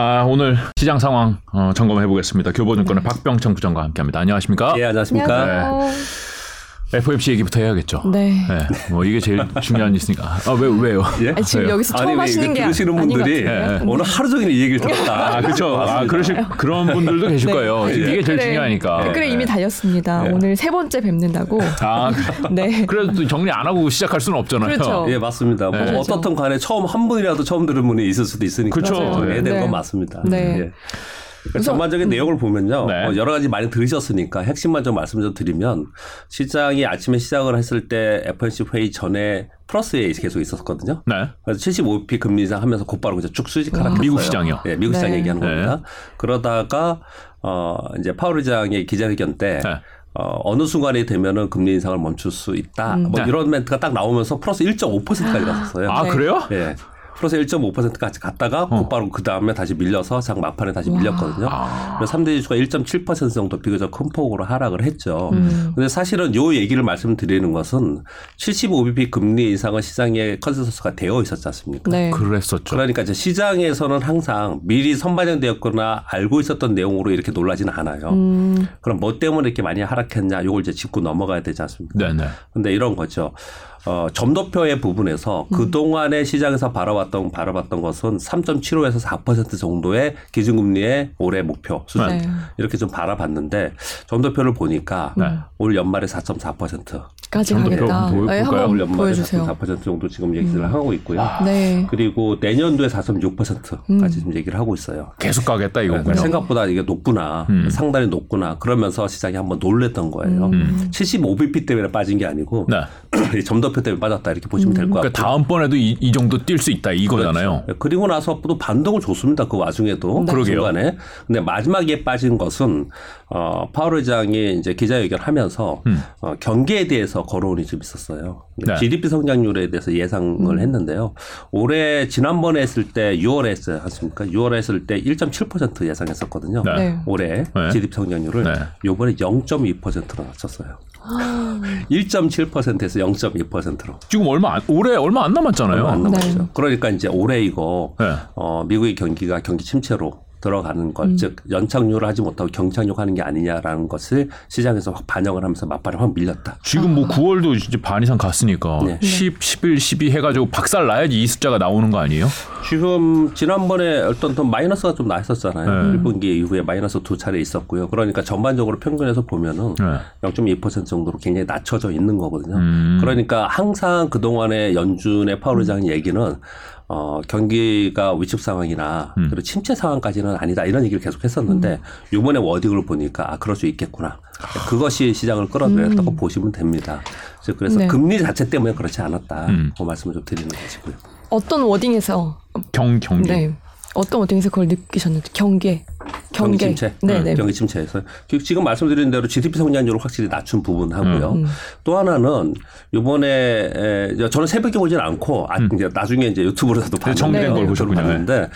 아, 오늘 시장 상황 어, 점검해 보겠습니다. 교보증권의 박병청 부장과 함께합니다. 안녕하십니까? 예, 안녕하십니까. 안녕하세요. FOMC 얘기부터 해야겠죠. 네. 뭐 이게 제일 중요한 일이니까. 아, 왜 왜요? 예? 아니, 지금 왜요? 여기서 처음 아니, 왜 하시는 게 들으시는 분들이 같은데요? 오늘 하루 종일 이 얘기를 들었다. 아, 그렇죠. 아, 그러실 그런 분들도 계실 네. 거예요. 지금 이게 제일 댓글에- 중요하니까. 댓글에 이미 달렸습니다. 네. 오늘 세 번째 뵙는다고. 아, 네. 그래도 또 정리 안 하고 시작할 수는 없잖아요. 그렇죠. 예, 맞습니다. 뭐 네. 그렇죠. 어떻든 간에 처음 한 분이라도 처음 들은 분이 있을 수도 있으니까 그렇죠. 네. 건 맞습니다. 네. 예. 그 전반적인 내용을 보면요. 네. 어, 여러 가지 많이 들으셨으니까 핵심만 좀 말씀 좀 드리면 시장이 아침에 시작을 했을 때 FOMC 회의 전에 플러스에 계속 있었거든요. 네. 그래서 75p 금리 인상 하면서 곧바로 그냥 쭉 수직 하락했어요. 미국 시장이요? 예, 미국 시장 네. 얘기하는 네. 겁니다. 그러다가 어 이제 파월 의장의 기자회견 때 네. 어, 어느 순간이 되면은 금리 인상을 멈출 수 있다. 뭐 네. 이런 멘트가 딱 나오면서 플러스 1.5%까지 갔었어요. 아, 네. 그래요? 예. 플러스 1.5%까지 갔다가 곧바로 그 다음에 다시 밀려서 장 막판에 다시 밀렸거든요. 아. 그래서 3대 지수가 1.7% 정도 비교적 큰 폭으로 하락을 했죠. 음. 근데 사실은 요 얘기를 말씀드리는 것은 75bp 금리 인상은 시장의 consensus가 되어 있었지 않습니까? 네. 그랬었죠. 그러니까 이제 시장에서는 항상 미리 선반영되었거나 알고 있었던 내용으로 이렇게 놀라지는 않아요. 음, 그럼 뭐 때문에 이렇게 많이 하락했냐? 요걸 이제 짚고 넘어가야 되지 않습니까? 네, 네. 근데 이런 거죠. 어, 점도표의 부분에서 그동안의 시장에서 바라봤던, 바라봤던 것은 3.75에서 4% 정도의 기준금리의 올해 목표 수준. 네. 이렇게 좀 바라봤는데 점도표를 보니까 네. 올 연말에 4.4%. 까지 점도표 가겠다. 보여- 네, 볼까요? 올 연말에 보여주세요. 4.4% 정도 지금 얘기를 하고 있고요. 네. 그리고 내년도에 4.6%까지 지금 얘기를 하고 있어요. 계속 가겠다 이거군요. 그러니까 생각보다 이게 높구나. 음. 상당히 높구나. 그러면서 시장이 한번 놀랬던 거예요. 75bp 때문에 빠진 게 아니고 네. 이 점도표 때문에 빠졌다 이렇게 보시면 될 것 같고. 그러니까 다음번에도 이, 이 정도 뛸 수 있다 이거잖아요. 그렇죠. 그리고 나서 또 반동을 줬습니다. 그 와중에도 네. 그러게요. 중간에. 근데 마지막에 빠진 것은 어 파월 의장이 이제 기자회견하면서 음. 어, 경기에 대해서 거론이 좀 있었어요. 네. GDP 성장률에 대해서 예상을 음. 했는데요. 올해 지난번에 했을 때 6월에 했어요. 않습니까? 6월에 했을 때 1.7% 예상했었거든요. 네. 네. 올해 네. GDP 성장률을 네. 요번에 0.2%로 낮췄어요. 아. 1.7%에서 0.2%로. 지금 얼마 안, 올해 얼마 안 남았잖아요. 얼마 안 남았죠. 네. 그러니까 이제 올해 이거 네. 어, 미국의 경기가 경기 침체로 들어가는 것, 즉 연착륙을 하지 못하고 경착륙하는 게 아니냐라는 것을 시장에서 확 반영을 하면서 맞발이 확 밀렸다. 지금 뭐 9월도 이제 반 이상 갔으니까 네. 10, 11, 12 해가지고 박살 나야지 이 숫자가 나오는 거 아니에요? 지금 지난번에 어떤 더 마이너스가 좀 나있었잖아요. 네. 1분기 이후에 마이너스 두 차례 있었고요. 그러니까 전반적으로 평균에서 보면은 네. 0.2% 정도로 굉장히 낮춰져 있는 거거든요. 음. 그러니까 항상 그동안의 연준의 파월 의장 얘기는 어, 경기가 위축 상황이나 음. 그리고 침체 상황까지는 아니다 이런 얘기를 계속 했었는데 요번에 워딩을 보니까 아 그럴 수 있겠구나. 그것이 시장을 끌어들였다고 보시면 됩니다. 그래서, 그래서 네. 금리 자체 때문에 그렇지 않았다. 음. 그 말씀을 좀 드리는 것이고요. 어떤 워딩에서 경 경기. 네. 어떤 워딩에서 그걸 느끼셨는지 경계. 경계. 침체, 네, 네. 경기 침체에서 그 지금 말씀드린 대로 GDP 성장률을 확실히 낮춘 부분하고요. 음. 또 하나는 이번에 에, 저는 새벽에 오진 않고 아, 이제 나중에 이제 유튜브로도 봤는데 음. 정리된 걸 네, 보셨군요.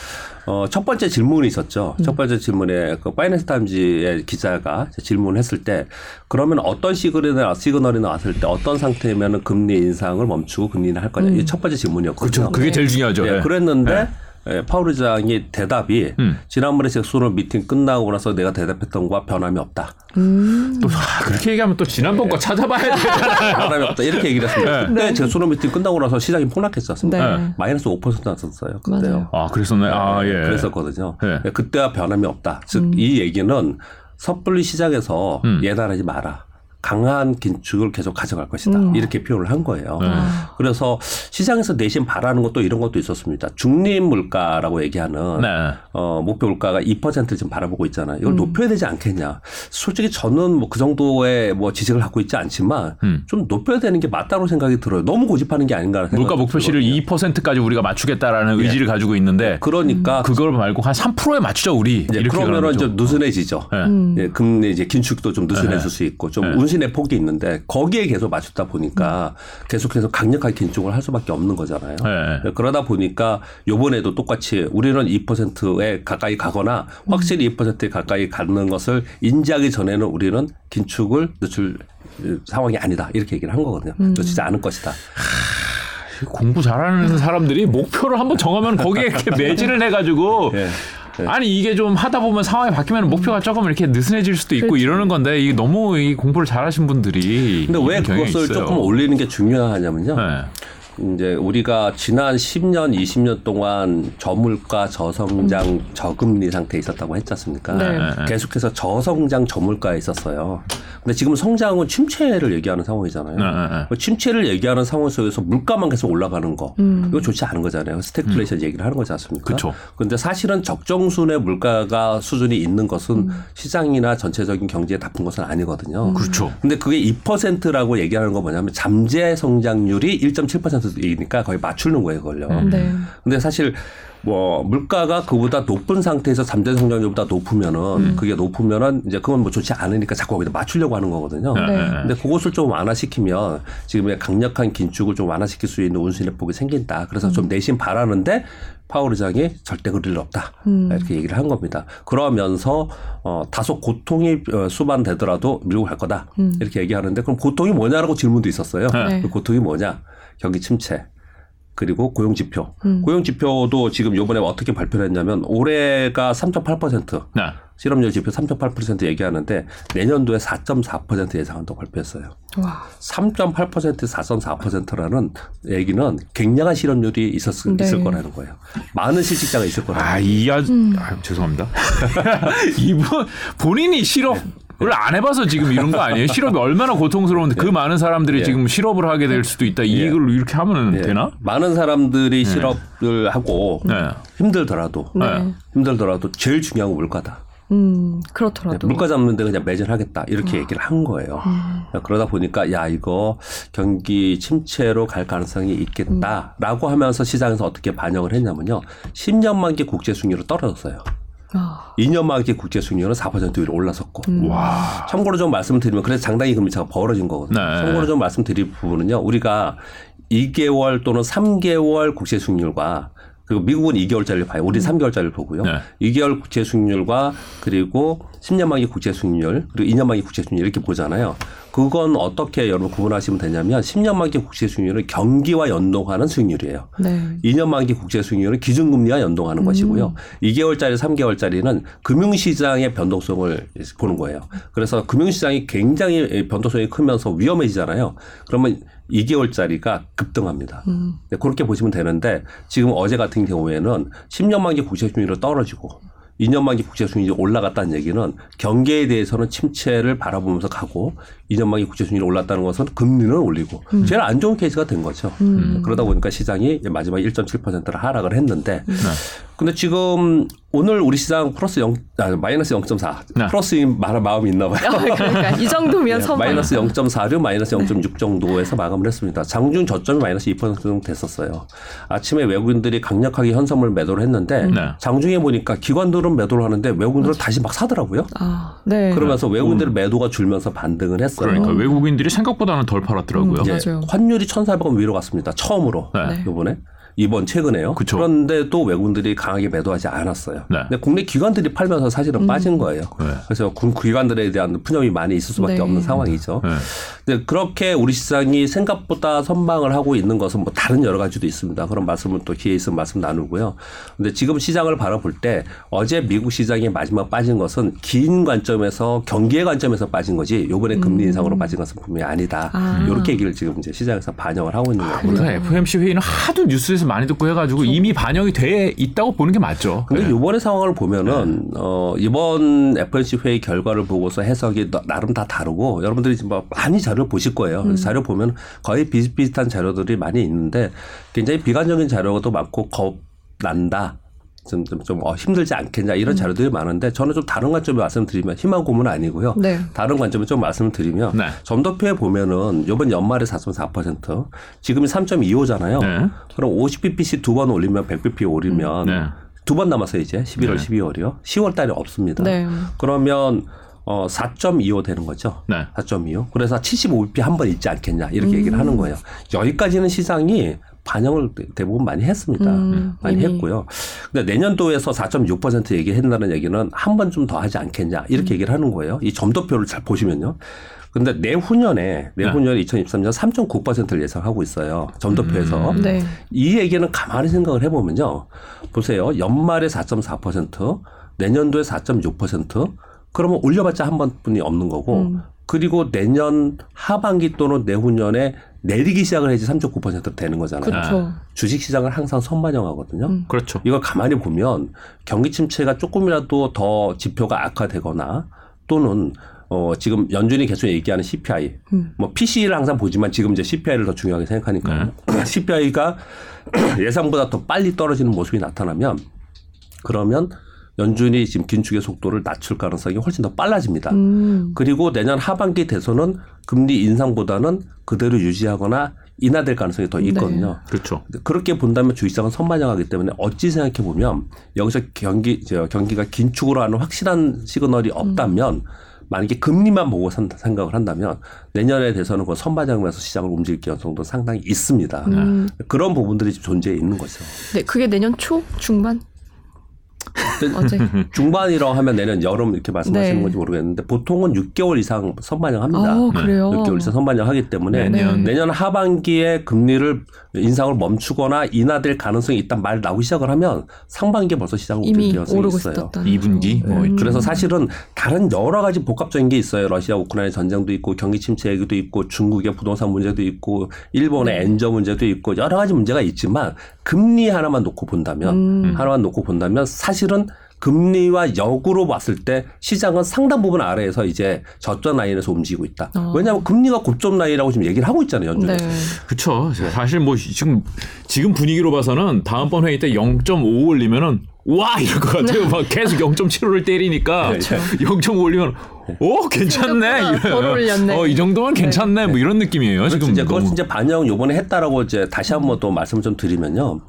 어, 첫 번째 질문이 있었죠. 음. 첫 번째 질문에 그 파이낸셜 타임즈의 기자가 질문했을 때 그러면 어떤 시그널이, 나- 시그널이 나왔을 때 어떤 상태면은 금리 인상을 멈추고 금리 인하할 거냐. 음. 이게 첫 번째 질문이었거든요. 그게 제일 중요하죠. 예, 예. 그랬는데 예, 파월 의장이 대답이 음. 지난번에 잭슨홀 미팅 끝나고 나서 내가 대답했던 거와 변함이 없다. 음. 또 아, 그렇게 얘기하면 또 지난번 거 찾아봐야 되잖아요. 변함이 없다. 이렇게 얘기를 했습니다. 그때 잭슨홀 미팅 끝나고 나서 시장이 폭락했지 않습니까? 네. 마이너스 5% 났었어요. 그때요. 맞아요. 아 그랬었네. 아 예. 그랬었거든요. 예. 예, 그때와 변함이 없다. 즉이 얘기는 섣불리 시장에서 음. 예단하지 마라. 강한 긴축을 계속 가져갈 것이다. 음. 이렇게 표현을 한 거예요. 네. 그래서 시장에서 내심 바라는 것도 이런 것도 있었습니다. 중립 물가라고 얘기하는 네. 어, 목표 물가가 2%를 지금 바라보고 있잖아요. 음. 이걸 높여야 되지 않겠냐. 솔직히 저는 뭐 그 정도의 뭐 지식을 갖고 있지 않지만 음. 좀 높여야 되는 게 맞다고 생각이 들어요. 너무 고집하는 게 아닌가 생각이 물가 목표치를 들거든요. 2%까지 우리가 맞추겠다라는 의지를 가지고 있는데 그러니까 그걸 말고 한 3%에 맞추자 우리 이렇게 그러면은. 좀 느슨해지죠. 예. 음. 예, 금리 이제 긴축도 좀 느슨해질 네. 수 있고 좀 네. 운신의 폭이 있는데 거기에 계속 맞추다 보니까 계속해서 강력하게 긴축을 할 수밖에 없는 거잖아요. 네. 예, 그러다 보니까 요번에도 똑같이 우리는 2%에 가까이 가거나 확실히 2%에 가까이 가는 것을 인지하기 전에는 우리는 긴축을 늦출 상황이 아니다 이렇게 얘기를 한 거거든요. 놓치지 않을 것이다. 공부 잘하는 사람들이 목표를 한번 정하면 거기에 이렇게 매진을 해가지고 예. 네. 아니 이게 좀 하다 보면 상황이 바뀌면 목표가 조금 이렇게 느슨해질 수도 있고 그렇죠. 이러는 건데 이게 너무 이 공부를 잘하신 분들이 근데 왜 그것을. 조금 올리는 게 중요하냐면요. 네. 이제 우리가 지난 10년, 20년 동안 저물가, 저성장, 저금리 상태에 있었다고 했지 않습니까? 네. 네. 계속해서 저성장, 저물가에 있었어요. 근데 지금 성장은 침체를 얘기하는 상황이잖아요. 네, 네, 네. 그 침체를 얘기하는 상황 속에서 물가만 계속 올라가는 거 음. 이거 좋지 않은 거잖아요. 스태그플레이션 얘기를 하는 거지 않습니까? 음. 그쵸. 근데 사실은 적정 수준의 물가가 수준이 있는 것은 음. 시장이나 전체적인 경제에 나쁜 것은 아니거든요. 그렇죠. 근데 그게 2%라고 얘기하는 거 뭐냐면 잠재 성장률이 1.7% 이니까 거의 맞추는 거예요, 그걸요. 음. 네. 근데 사실 뭐 물가가 그보다 높은 상태에서 잠재 성장률보다 높으면은 음. 그게 높으면은 이제 그건 뭐 좋지 않으니까 자꾸 거기다 맞추려고 하는 거거든요. 네. 네. 근데 그것을 좀 완화시키면 지금의 강력한 긴축을 좀 완화시킬 수 있는 운신의 폭이 생긴다. 그래서 좀 내심 바라는데 파월 의장이 절대 그럴 일 없다. 음. 이렇게 얘기를 한 겁니다. 그러면서 어, 다소 고통이 어, 수반되더라도 밀고 갈 거다. 음. 이렇게 얘기하는데 그럼 고통이 뭐냐라고 질문도 있었어요. 네. 그 고통이 뭐냐? 경기 침체. 그리고 고용 지표. 음. 고용 지표도 지금 요번에 어떻게 발표를 했냐면 올해가 3.8% 네. 실업률 지표 3.8% 얘기하는데 내년도에 4.4% 예상한다고 발표했어요. 와. 3.8% 4.4%라는 얘기는 굉장한 실업률이 있었, 네. 있을 거라는 거예요. 많은 실직자가 있을 거라는 아, 거예요. 이 아, 음. 아 죄송합니다. 이분 본인이 실업 을안 해봐서 지금 이런 거 아니에요? 실업이 얼마나 고통스러운데 그 많은 사람들이 예. 지금 실업을 하게 될 수도 있다. 이걸 이렇게 하면 예. 되나? 많은 사람들이 실업을 하고 네. 힘들더라도 네. 힘들더라도 제일 중요한 건 물가다. 음, 그렇더라도. 물가 잡는 데 그냥 매진하겠다 이렇게 얘기를 한 거예요. 그러다 보니까 야 이거 경기 침체로 갈 가능성이 있겠다라고 하면서 시장에서 어떻게 반영을 했냐면요. 10년 만기 국제 수익률이 떨어졌어요. 아, 2년 만기 국제 수익률은 4% 위로 올라섰고. 와. 참고로 좀 말씀드리면 그래서 장당히 금리 차가 벌어진 거거든요. 네. 참고로 좀 말씀드릴 부분은요. 우리가 2개월 또는 3개월 국제 수익률과 그리고 미국은 2개월짜리를 봐요. 우리 3개월짜리를 보고요. 네. 2개월 국제 수익률과 그리고 10년 만기 국제 수익률 그리고 2년 만기 국제 수익률 이렇게 보잖아요. 그건 어떻게 여러분 구분하시면 되냐면 10년 만기 국제 수익률은 경기와 연동하는 수익률이에요. 네. 2년 만기 국제 수익률은 기준금리와 연동하는 것이고요. 2개월짜리, 3개월짜리는 금융시장의 변동성을 보는 거예요. 그래서 금융시장이 굉장히 변동성이 크면서 위험해지잖아요. 그러면 2개월짜리가 급등합니다. 음. 네, 그렇게 보시면 되는데 지금 어제 같은 경우에는 10년 만기 국제 수익률이 떨어지고 2년 만기 국제 수익률이 올라갔다는 얘기는 경기에 대해서는 침체를 바라보면서 가고 2년 만기 국제 수익률이 올랐다는 것은 금리는 올리고 제일 안 좋은 케이스가 된 거죠. 그러다 보니까 시장이 마지막 1.7%를 하락을 했는데 근데 지금 오늘 우리 시장 플러스 0, 아, 마이너스 0.4 네. 플러스인 말 마음이 있나 봐요. 그러니까 이 정도면 네, 선 마이너스 0.4를 마이너스 0.6 정도에서 마감을 했습니다. 장중 저점이 마이너스 2% 정도 됐었어요. 아침에 외국인들이 강력하게 현선물 매도를 했는데 네. 장중에 보니까 기관들은 매도를 하는데 외국인들은 다시 막 사더라고요. 아, 네. 그러면서 외국인들의 매도가 줄면서 반등을 했어요. 그러니까 외국인들이 생각보다는 덜 팔았더라고요. 음, 예, 맞아요. 환율이 1,400원 위로 갔습니다. 처음으로 네. 네. 이번에 이번 최근에요. 그쵸. 그런데 또 외국인들이 강하게 매도하지 않았어요. 네. 근데 국내 기관들이 팔면서 사실은 빠진 거예요. 네. 그래서 군- 기관들에 대한 푸념이 많이 있을 수밖에 네. 없는 상황이죠. 네. 근데 그렇게 우리 시장이 생각보다 선방을 하고 있는 것은 뭐 다른 여러 가지도 있습니다. 그런 말씀은 또 기회 있으면 말씀 나누고요. 근데 지금 시장을 바라볼 때 어제 미국 시장이 마지막 빠진 것은 긴 관점에서 경기의 관점에서 빠진 거지 요번에 금리 인상으로 빠진 것은 분명히 아니다. 아. 이렇게 얘기를 지금 이제 시장에서 반영을 하고 있는 거고요. 우리가 FOMC 회의는 하도 뉴스에서 많이 듣고 해가지고 이미 반영이 돼 있다고 보는 게 맞죠. 근데 네. 이번의 상황을 보면은 어 이번 FOMC 회의 결과를 보고서 해석이 나- 나름 다 다르고 여러분들이 지금 뭐 많이 자료 보실 거예요. 그래서 자료 보면 거의 비슷비슷한 자료들이 많이 있는데 굉장히 비관적인 자료도 많고 겁 난다. 좀, 좀, 좀 어, 힘들지 않겠냐 이런 자료들이 많은데 저는 좀 다른 관점에 말씀드리면 희망 고문은 아니고요. 네. 다른 관점에 좀 말씀을 드리면 네. 점도표에 보면은 이번 연말에 4.4% 지금이 3.25잖아요. 네. 그럼 50bpc 두 번 올리면 100bp 올리면 네. 두번 남았어요 이제 11월, 네. 12월이요. 10월 달에 없습니다. 네. 그러면 어 4.25 되는 거죠. 네. 4.25. 그래서 75bp 한 번 있지 않겠냐 이렇게 얘기를 하는 거예요. 여기까지는 시장이 반영을 대- 대부분 많이 했습니다. 음, 많이 이미. 했고요. 근데 내년도에서 4.6% 얘기한다는 얘기는 한 번 좀 더 하지 않겠냐 이렇게 얘기를 하는 거예요. 이 점도표를 잘 보시면요. 근데 내후년에 내후년에 2023년 3.9%를 예상하고 있어요. 점도표에서. 음. 네. 이 얘기는 가만히 생각을 해 보면요. 보세요. 연말에 4.4%, 내년도에 4.6%, 그러면 올려봤자 한 번뿐이 없는 거고, 음. 그리고 내년 하반기 또는 내후년에 내리기 시작을 해야지 3.9% 되는 거잖아요. 그렇죠. 주식 시장을 항상 선반영하거든요. 음. 그렇죠. 이걸 가만히 보면 경기 침체가 조금이라도 더 지표가 악화되거나 또는 어 지금 연준이 계속 얘기하는 CPI 음. 뭐 PC를 항상 보지만 지금 이제 CPI를 더 중요하게 생각하니까 CPI가 예상보다 더 빨리 떨어지는 모습이 나타나면 그러면 연준이 지금 긴축의 속도를 낮출 가능성이 훨씬 더 빨라집니다. 음. 그리고 내년 하반기 돼서는 금리 인상보다는 그대로 유지하거나 인하될 가능성이 더 있거든요. 그렇죠. 그렇게 본다면 주식시장은 선반영하기 때문에 어찌 생각해 보면 여기서 경기 저 경기가 긴축으로 하는 확실한 시그널이 없다면 만약에 금리만 보고 산, 생각을 한다면 내년에 대해서는 그 선반영하면서 시장을 움직일 가능성도 상당히 있습니다. 음. 그런 부분들이 존재해 있는 거죠. 네, 그게 내년 초 중반 중반이라고 하면 내년 여름 이렇게 말씀하시는 네. 건지 모르겠는데 보통은 6개월 이상 선반영합니다. 아 그래요. 6개월 이상 선반영하기 때문에 내년. 내년 하반기에 금리를 인상을 멈추거나 인하될 가능성이 있단 말 나오기 시작을 하면 상반기에 벌써 시장을 움직일 이미 오르고 있어요. 있었다. 2분기 뭐 음. 그래서 사실은 다른 여러 가지 복합적인 게 있어요. 러시아 우크라이나 전쟁도 있고 경기 침체 얘기도 있고 중국의 부동산 문제도 있고 일본의 네. 엔저 문제도 있고 여러 가지 문제가 있지만 금리 하나만 놓고 본다면 음. 하나만 놓고 본다면 사실은 금리와 역으로 봤을 때 시장은 상당 부분 아래에서 이제 저점 라인에서 움직이고 있다. 어. 왜냐하면 금리가 고점 라인이라고 지금 얘기를 하고 있잖아요. 연준이. 네. 그렇죠. 사실 뭐 지금 지금 분위기로 봐서는 다음번 회의 때 0.5 올리면은 와 이럴 것 같아요. 막 계속 0.75를 때리니까 그렇죠. 0.5 올리면 오 괜찮네. 덜 올렸네. 어, 이 정도면 괜찮네. 뭐 이런 느낌이에요. 그렇죠. 지금 이제 그걸. 이제 반영 요번에 했다라고 이제 다시 한번 또 말씀을 좀 드리면요.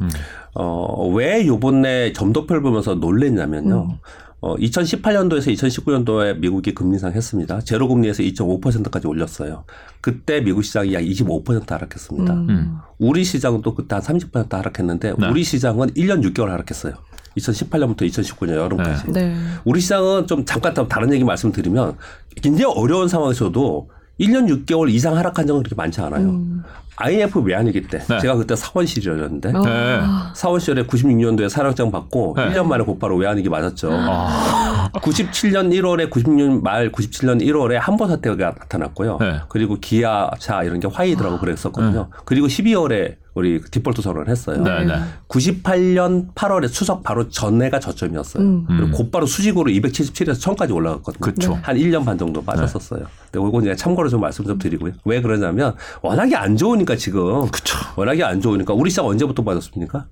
어, 왜 요번에 점도표를 보면서 놀랬냐면요. 어, 2018년도에서 2019년도에 미국이 금리 인상했습니다. 제로 금리에서 2.5%까지 올렸어요. 그때 미국 시장이 약 25% 하락했습니다. 음. 우리 시장은 또 그때 한 30% 하락했는데 네. 우리 시장은 1년 6개월 하락했어요. 2018년부터 2019년 여름까지. 네. 우리 시장은 좀 잠깐 더 다른 얘기 말씀드리면 굉장히 어려운 상황에서도 1년 6개월 이상 하락한 적은 그렇게 많지 않아요. 음. IMF 외환위기 때 네. 제가 그때 사원 시절이었는데 어. 네. 사원 시절에 96년도에 사령장 받고 네. 1년 만에 곧바로 외환위기 맞았죠. 아, 97년 1월에 96년 말 97년 1월에 한보 사태가 나타났고요. 네. 그리고 기아차 이런 게 화이더라고 그랬었거든요. 그리고 12월에 우리 디폴트 선언을 했어요. 네, 네. 98년 8월에 추석 바로 전해가 저점이었어요. 음. 그리고 곧바로 수직으로 277에서 1000까지 올라갔거든요. 그쵸. 한 1년 반 정도 빠졌었어요. 근데 이건 그냥 참고로 좀 말씀 좀 드리고요. 왜 그러냐면 워낙에 안 좋으니까 지금. 그쵸. 워낙에 안 좋으니까 우리 시장 언제부터 빠졌습니까?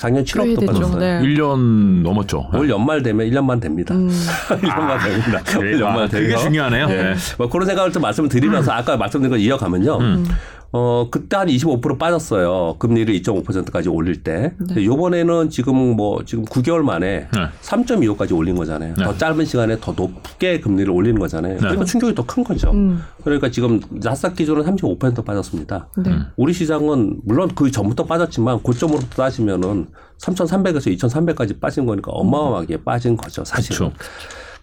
작년 7월부터 되죠. 빠졌어요. 네. 1년 넘었죠. 올 연말 되면 1년만 됩니다. 음. 1년만 됩니다. 올 아, 연말 그게 돼서. 중요하네요. 네. 뭐 그런 생각을 좀 말씀을 드리면서 아까 말씀드린 거 이어가면요. 어, 그때 한 25% 빠졌어요. 금리를 2.5%까지 올릴 때. 근데 요번에는 지금 뭐 지금 9개월 만에 네. 3.25까지 올린 거잖아요. 네. 더 짧은 시간에 더 높게 금리를 올리는 거잖아요. 그러니까 충격이 더 큰 거죠. 음. 그러니까 지금 나스닥 기준은 35% 빠졌습니다. 네. 우리 시장은 물론 그 전부터 빠졌지만 고점으로부터 따지면은 3,300에서 2,300까지 빠진 거니까 어마어마하게 빠진 거죠, 사실은. 그쵸.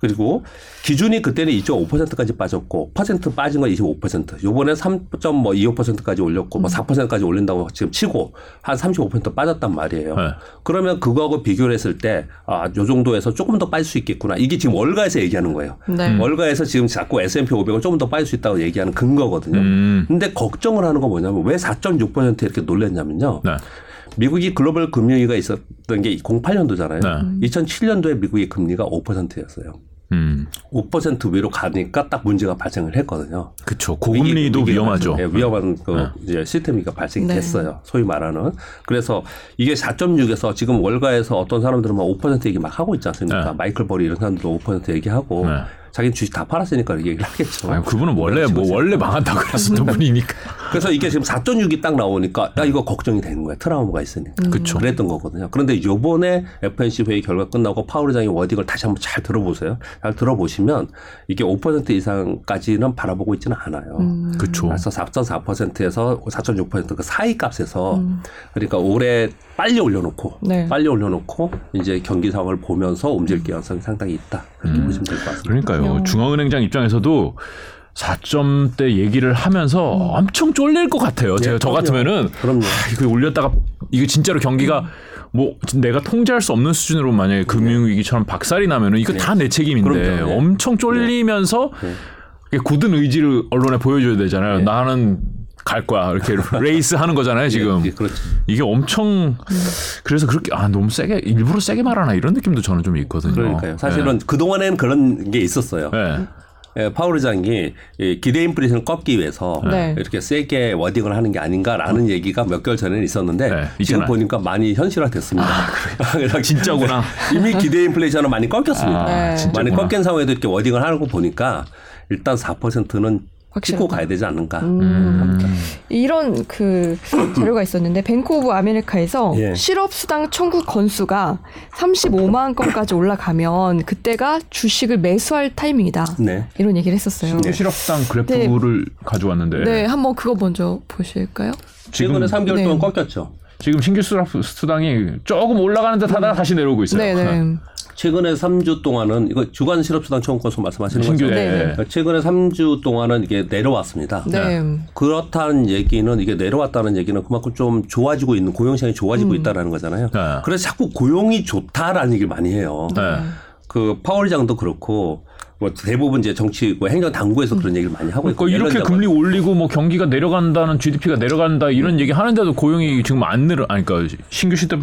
그리고 기준이 그때는 2.5%까지 빠졌고 퍼센트 빠진 건 25%. 요번에 3.25%까지 올렸고 뭐 4%까지 올린다고 지금 치고 한 35% 빠졌단 말이에요. 네. 그러면 그거하고 비교를 했을 때 아, 요 정도에서 조금 더 빠질 수 있겠구나. 이게 지금 월가에서 얘기하는 거예요. 네. 월가에서 지금 자꾸 S&P 500을 조금 더 빠질 수 있다고 얘기하는 근거거든요. 음. 근데 걱정을 하는 건 뭐냐면 왜 4.6% 이렇게 놀랬냐면요. 네. 미국이 글로벌 금융위기가 있었던 게 08년도잖아요. 네. 2007년도에 미국의 금리가 5%였어요. 음. 5% 위로 가니까 딱 문제가 발생을 했거든요. 그쵸. 고금리도 위기- 위험하죠. 예, 위험한 그 네. 이제 시스템이가 발생이 네. 됐어요. 소위 말하는. 그래서 이게 4.6에서 지금 월가에서 어떤 사람들은 막 5% 얘기 막 하고 있지 않습니까? 네. 마이클 버리 이런 사람들도 5% 얘기하고 네. 자기는 주식 다 팔았으니까 얘기를 하겠죠. 아니, 그분은 원래 뭐 원래 망한다고 그랬었던 분이니까. 그래서 이게 지금 4.6이 딱 나오니까 야 이거 걱정이 되는 거야. 트라우마가 있으니까. 그쵸. 그랬던 거거든요. 그런데 요번에 FNC 회의 결과 끝나고 파월 의장의 워딩을 다시 한번 잘 들어보세요. 잘 들어보시면 이게 5% 이상까지는 바라보고 있지는 않아요. 음. 그쵸. 그래서 4.4%에서 4.6%그 사이 값에서 그러니까 올해 빨리 올려놓고 네. 빨리 올려놓고 이제 경기 상황을 보면서 움직일 가능성이 상당히 있다. 그렇게 보시면 될 것 같습니다. 그러니까요. 중앙은행장 입장에서도 4점대 얘기를 하면서 엄청 쫄릴 것 같아요. 제가 저 그럼요. 같으면은 그럼요. 아, 이거 올렸다가 이거 진짜로 경기가 뭐 내가 통제할 수 없는 수준으로 만약에 금융위기처럼 박살이 나면은 이거 다내 책임인데 그럼요. 네. 엄청 쫄리면서 이게 굳은 의지를 언론에 보여줘야 되잖아요. 나는 갈 거야 이렇게 레이스 하는 거잖아요 지금. 예, 그렇죠. 이게 엄청 그래서 그렇게 아 너무 세게 일부러 세게 말하나 이런 느낌도 저는 좀 있거든요. 그러니까요. 사실은 그 동안에는 그런 게 있었어요. 네. 예, 파월 의장이 이 기대 인플레이션을 꺾기 위해서 네. 이렇게 세게 wording을 하는 게 아닌가라는 얘기가 몇 개월 전에는 있었는데 네, 지금. 보니까 많이 현실화됐습니다. 그래서 진짜구나. 이미 기대 인플레이션은 많이 꺾였습니다. 아, 네. 많이. 꺾인 상황에도 이렇게 wording을 하는 거 보니까 일단 4%는 찍고 확실하다. 가야 되지 않는가. 음. 이런 그 자료가 있었는데 뱅크 오브 아메리카에서 예. 실업 수당 청구 건수가 35만 건까지 올라가면 그때가 주식을 매수할 타이밍이다. 네. 이런 얘기를 했었어요. 네. 실업수당 그래프를 가져왔는데 네, 한번 그거 먼저 보실까요? 최근에 3개월 네. 동안 꺾였죠. 지금 신규 수당 수당이 조금 올라가는 듯 하다가 다시 내려오고 있어요. 네, 네. 최근에 3주 동안은 이거 주간 실업수당 청구 건수 말씀하시는 거죠? 네. 네. 최근에 3주 동안은 이게 내려왔습니다. 네. 그렇다는 얘기는 이게 내려왔다는 얘기는 그만큼 좀 좋아지고 있는 고용 시장이 좋아지고 있다라는 거잖아요. 네. 그래서 자꾸 고용이 좋다라는 얘기를 많이 해요. 네. 그 파월 장도 그렇고 뭐 대부분 이제 정치 뭐 행정 당국에서 그런 얘기를 많이 하고 있고 그러니까 이렇게 금리 올리고 뭐 경기가 내려간다는 GDP가 내려간다 이런 얘기 하는데도 고용이 지금 안 늘어 아니 그러니까 신규 실업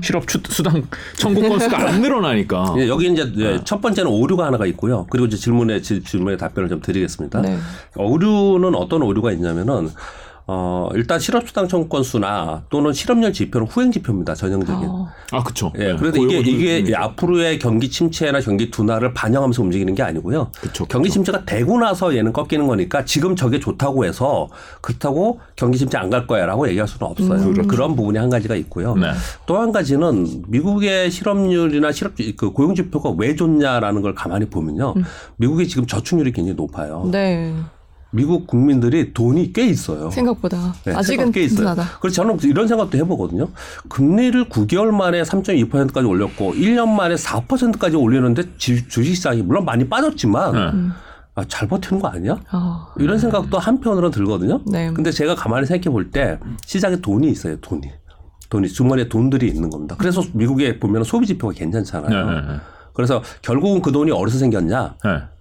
실업 추- 수당 청구 건수가 안 늘어나니까. 예, 여기 이제 네. 예, 첫 번째는 오류가 하나가 있고요. 그리고 이제 질문에 질- 질문에 답변을 좀 드리겠습니다. 네. 오류는 어떤 오류가 있냐면은 어 일단 실업수당 청구 건수나 또는 실업률 지표는 후행 지표입니다. 전형적인. 어, 아 그렇죠. 예, 그래서 이게 이게 앞으로의 경기 침체나 경기 둔화를 반영하면서 움직이는 게 아니고요. 그쵸, 경기 침체가 되고 나서 얘는 꺾이는 거니까 지금 저게 좋다고 해서 그렇다고 경기 침체 안 갈 거야라고 얘기할 수는 없어요. 그런 부분이 한 가지가 있고요. 네. 또한 가지는 미국의 실업률이나 실업 그 고용 지표가 왜 좋냐라는 걸 가만히 보면요. 미국이 지금 저축률이 굉장히 높아요. 네. 미국 국민들이 돈이 꽤 있어요. 생각보다 네, 아직은 꽤 있어요. 든든하다. 그래서 저는 이런 생각도 해보거든요. 금리를 9개월 만에 3.2%까지 올렸고 1년 만에 4%까지 올리는데 지- 주식시장이 물론 많이 빠졌지만 네. 아, 잘 버티는 거 아니야? 아, 이런 생각도 한편으로 들거든요. 네. 근데 제가 가만히 생각해 볼 때 시장에 돈이 있어요. 돈이. 돈이 주머니에 돈들이 있는 겁니다. 그래서 미국에 보면 소비 지표가 괜찮잖아요. 네, 네, 네. 그래서 결국은 그 돈이 어디서 생겼냐?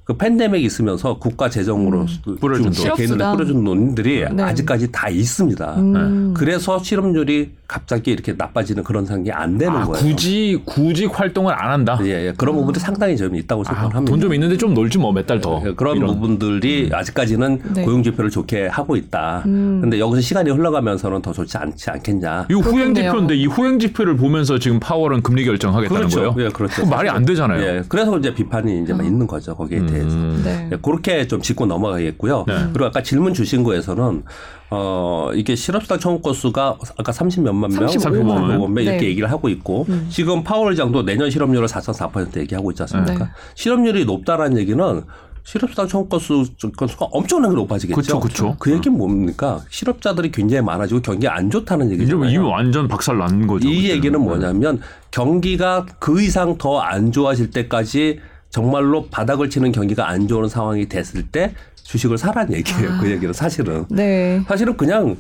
네. 그 팬데믹 있으면서 국가 재정으로 그 뿌려준 주- 돈. 실업수당. 뿌려준 돈들이 네. 아직까지 다 있습니다. 음. 그래서 실업률이 갑자기 이렇게 나빠지는 그런 상황이 안 되는 아, 거예요. 굳이 굳이 활동을 안 한다. 예, 예. 그런 부분도 상당히 좀 있다고 생각합니다. 아, 돈좀 있는데 좀 놀지 뭐 몇 달 더. 예, 그런 이런. 부분들이 아직까지는 네. 고용 지표를 좋게 하고 있다. 음. 근데 여기서 시간이 흘러가면서는 더 좋지 않지 않겠냐. 이 후행. 지표인데 이 후행 지표를 보면서 지금 파월은 금리 결정하겠다는 거예요. 예, 그렇죠. 말이 안 되잖아요. 예, 그래서 이제 비판이 이제 막 있는 거죠. 거기에 대해서. 음. 네. 예, 그렇게 좀 짚고 넘어가겠고요. 네. 그리고 아까 질문 주신 거에서는 어 이게 실업수당 청구 건수가 아까 30 몇만 명, 35만 35만 명 이렇게 네. 얘기를 하고 있고 지금 파월장도 내년 실업률을 4.4% 얘기하고 있지 않습니까? 네. 실업률이 높다라는 얘기는 실업수당 청구 건수 건수가 엄청나게 높아지겠죠. 그쵸. 그 얘기는 뭡니까? 실업자들이 굉장히 많아지고 경기 안 좋다는 얘기죠. 이미 완전 박살 난 거죠. 이 그때는. 얘기는 뭐냐면 경기가 그 이상 더 안 좋아질 때까지 정말로 바닥을 치는 경기가 안 좋은 상황이 됐을 때 주식을 사라는 얘기예요. 그 얘기는 사실은. 네. 사실은 그냥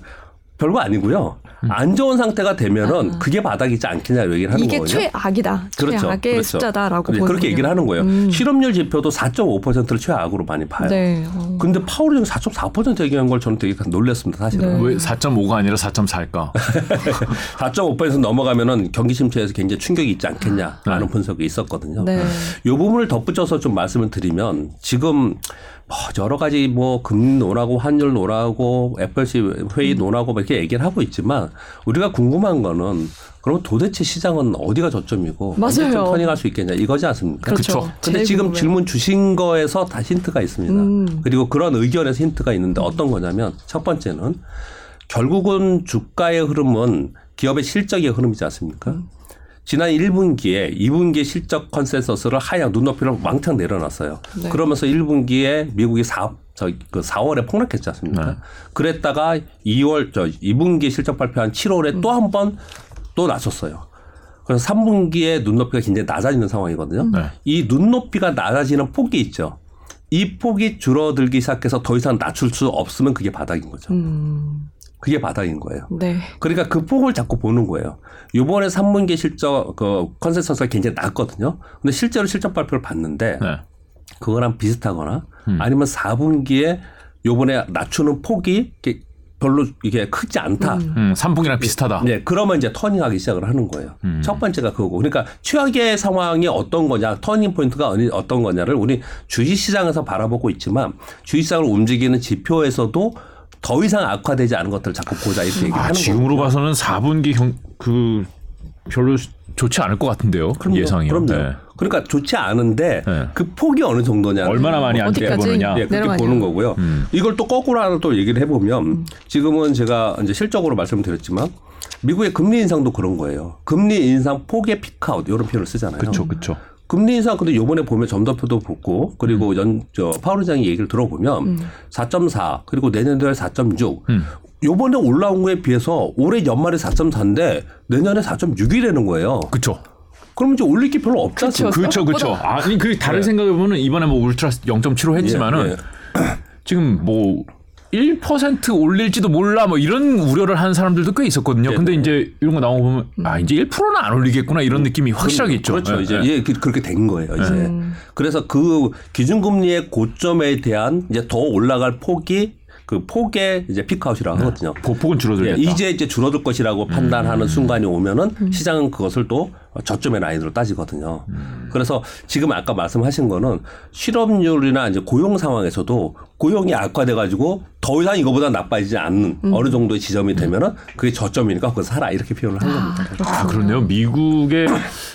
별거 아니고요. 안 좋은 상태가 되면은 그게 바닥이지 않겠냐 얘기를 하는 이게 거거든요. 최악이다. 그렇죠. 최악의 그렇죠. 숫자다라고 네, 보는 그렇게 얘기를 하는 거예요. 음. 실업률 지표도 4.5%를 최악으로 많이 봐요. 네. 어. 근데 파월이 4.4% 얘기한 걸 저는 되게 놀랐습니다. 사실은. 네. 왜 4.5가 아니라 4.4일까? 4.5% 넘어가면은 경기 침체에서 굉장히 충격이 있지 않겠냐라는 분석이 있었거든요. 네. 이 부분을 덧붙여서 좀 말씀을 드리면 지금 뭐 여러 가지 뭐 금리 논하고 환율 논하고 FOMC 회의 음. 논하고 뭐 이렇게 얘기를 하고 있지만 우리가 궁금한 거는 그럼 도대체 시장은 어디가 저점이고 맞아요. 터닝할 수 있겠냐 이거지 않습니까? 그렇죠. 그쵸. 근데 지금. 질문 주신 거에서 다 힌트가 있습니다. 음. 그리고 그런 의견에서 힌트가 있는데 어떤 거냐면 첫 번째는 결국은 주가의 흐름은 기업의 실적의 흐름이지 않습니까? 음. 지난 1분기에 2분기 실적 컨센서스를 하향 눈높이를 왕창 내려놨어요. 네. 그러면서 1분기에 미국이 4, 저, 그 4월에 폭락했지 않습니까? 그랬다가 2월, 저 2분기 실적 발표한 7월에 또한 번 또 낮췄어요. 그래서 3분기에 눈높이가 굉장히 낮아지는 상황이거든요. 네. 이 눈높이가 낮아지는 폭이 있죠. 이 폭이 줄어들기 시작해서 더 이상 낮출 수 없으면 그게 바닥인 거죠. 음, 그게 바닥인 거예요. 네. 그러니까 그 폭을 자꾸 보는 거예요. 요번에 3분기 실적 그 consensus가 굉장히 낮거든요. 근데 실제로 실적 발표를 봤는데 네. 그거랑 비슷하거나 음. 아니면 4분기에 요번에 낮추는 폭이 별로 이게 크지 않다. 음, 3분기랑 비슷하다. 네, 그러면 이제 turning하기 시작을 하는 거예요. 음. 첫 번째가 그거고. 그러니까 최악의 상황이 어떤 거냐, turning point가 어떤 거냐를 우리 주식시장에서 바라보고 있지만 주식시장을 움직이는 지표에서도 더 이상 악화되지 않은 것들을 자꾸 보자 이렇게 얘기를 아, 하는 지금으로. 봐서는 4분기 경, 그 별로 좋지 않을 것 같은데요. 그럼요. 예상이. 그럼요. 네. 그러니까 좋지 않은데 네. 그 폭이 어느 정도냐. 얼마나 많이 안? 빼보느냐. 예, 그렇게. 보는 거고요. 음. 이걸 또 거꾸로 하나 또 얘기를 해보면 지금은 제가 이제 실적으로 말씀드렸지만 미국의 금리 인상도 그런 거예요. 금리 인상 폭의 피크아웃 이런 표현을 쓰잖아요. 그렇죠, 그렇죠. 금리 인상 근데 요번에 보면 점도표도 붙고 그리고 음. 연저 파월 의장이 얘기를 들어보면 4.4 그리고 내년도에 4.6 음. 요번에 올라온 거에 비해서 올해 연말에 4.4인데 내년에 4.6이라는 거예요. 그렇죠. 그러면 이제 올릴 게 별로 않습니까? 그렇죠, 그렇죠. 아니 그 다른 네. 생각해 보면 이번에 뭐 울트라 0.75 했지만은 예, 예. 지금 뭐 1% 올릴지도 몰라 뭐 이런 우려를 하는 사람들도 꽤 있었거든요. 예, 근데 네. 이제 이런 거 나오고 보면 아 이제 1%는 안 올리겠구나 이런 느낌이 확실하게 있죠. 그렇죠. 예, 이제 예. 예, 그- 그렇게 된 거예요. 이제 음. 그래서 그 기준금리의 고점에 대한 이제 더 올라갈 폭이 그 폭의 이제 피크아웃이라고 하거든요. 보폭은 예, 줄어들겠다. 이제 이제 줄어들 것이라고 판단하는 순간이 오면은 시장은 그것을 또 저점의 라인으로 따지거든요. 그래서 지금 아까 말씀하신 거는 실업률이나 이제 고용 상황에서도 고용이 악화돼 가지고 더 이상 이거보다 나빠지지 않는 어느 정도의 지점이 되면은 그게 저점이니까 그거 사라 이렇게 표현을 한 겁니다. 아, 그렇네요. 미국의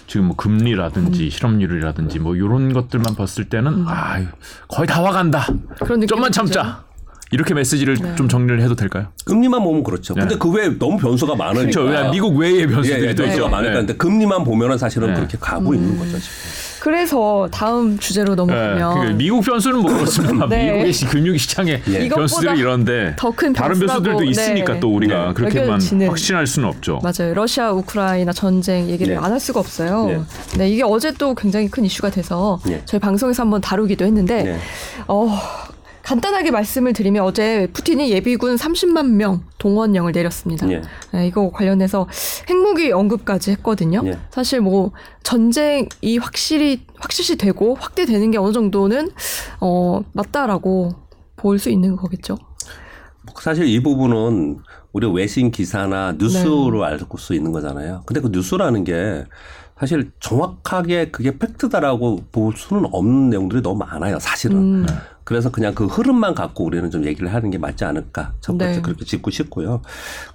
지금 뭐 금리라든지 실업률이라든지 뭐 이런 것들만 봤을 때는 아 거의 다 와간다. 그런 좀만. 참자. 이렇게 메시지를 좀 정리를 해도 될까요? 금리만 보면 그렇죠. 근데 그 외에 너무 변수가 많으니까. 그렇죠. 왜냐 미국 외의 변수들이 예, 예, 또 있죠. 변수가 많으니까. 네. 근데 금리만 보면은 사실은 네. 그렇게 가고 있는 거죠. 지금. 그래서 다음 주제로 네, 넘어가면 그게 미국 변수는 뭐 그렇습니다. 네. 미국의 시- 금융 시장의 예. 변수들이 이런데 더큰 다른 변수들도 있으니까 네. 또 우리가 네. 그렇게만. 확신할 수는 없죠. 맞아요. 러시아 우크라이나 전쟁 얘기를 네. 안할 수가 없어요. 네. 네. 이게 어제 또 굉장히 큰 이슈가 돼서 네. 저희 방송에서 한번 다루기도 했는데 네. 어, 간단하게 말씀을 드리면 어제 푸틴이 예비군 30만 명 동원령을 내렸습니다. 예. 네, 이거 관련해서 핵무기 언급까지 했거든요. 예. 사실 뭐 전쟁이 확실히 확실시 되고 확대되는 게 어느 정도는 어 맞다라고 볼 수 있는 거겠죠. 사실 이 부분은 우리 외신 기사나 뉴스로 네. 알수 있는 거잖아요. 근데 그 뉴스라는 게 사실 정확하게 그게 팩트다라고 볼 수는 없는 내용들이 너무 많아요. 사실은. 음. 그래서 그냥 그 흐름만 갖고 우리는 좀 얘기를 하는 게 맞지 않을까. 첫 번째 네. 그렇게 짚고 싶고요.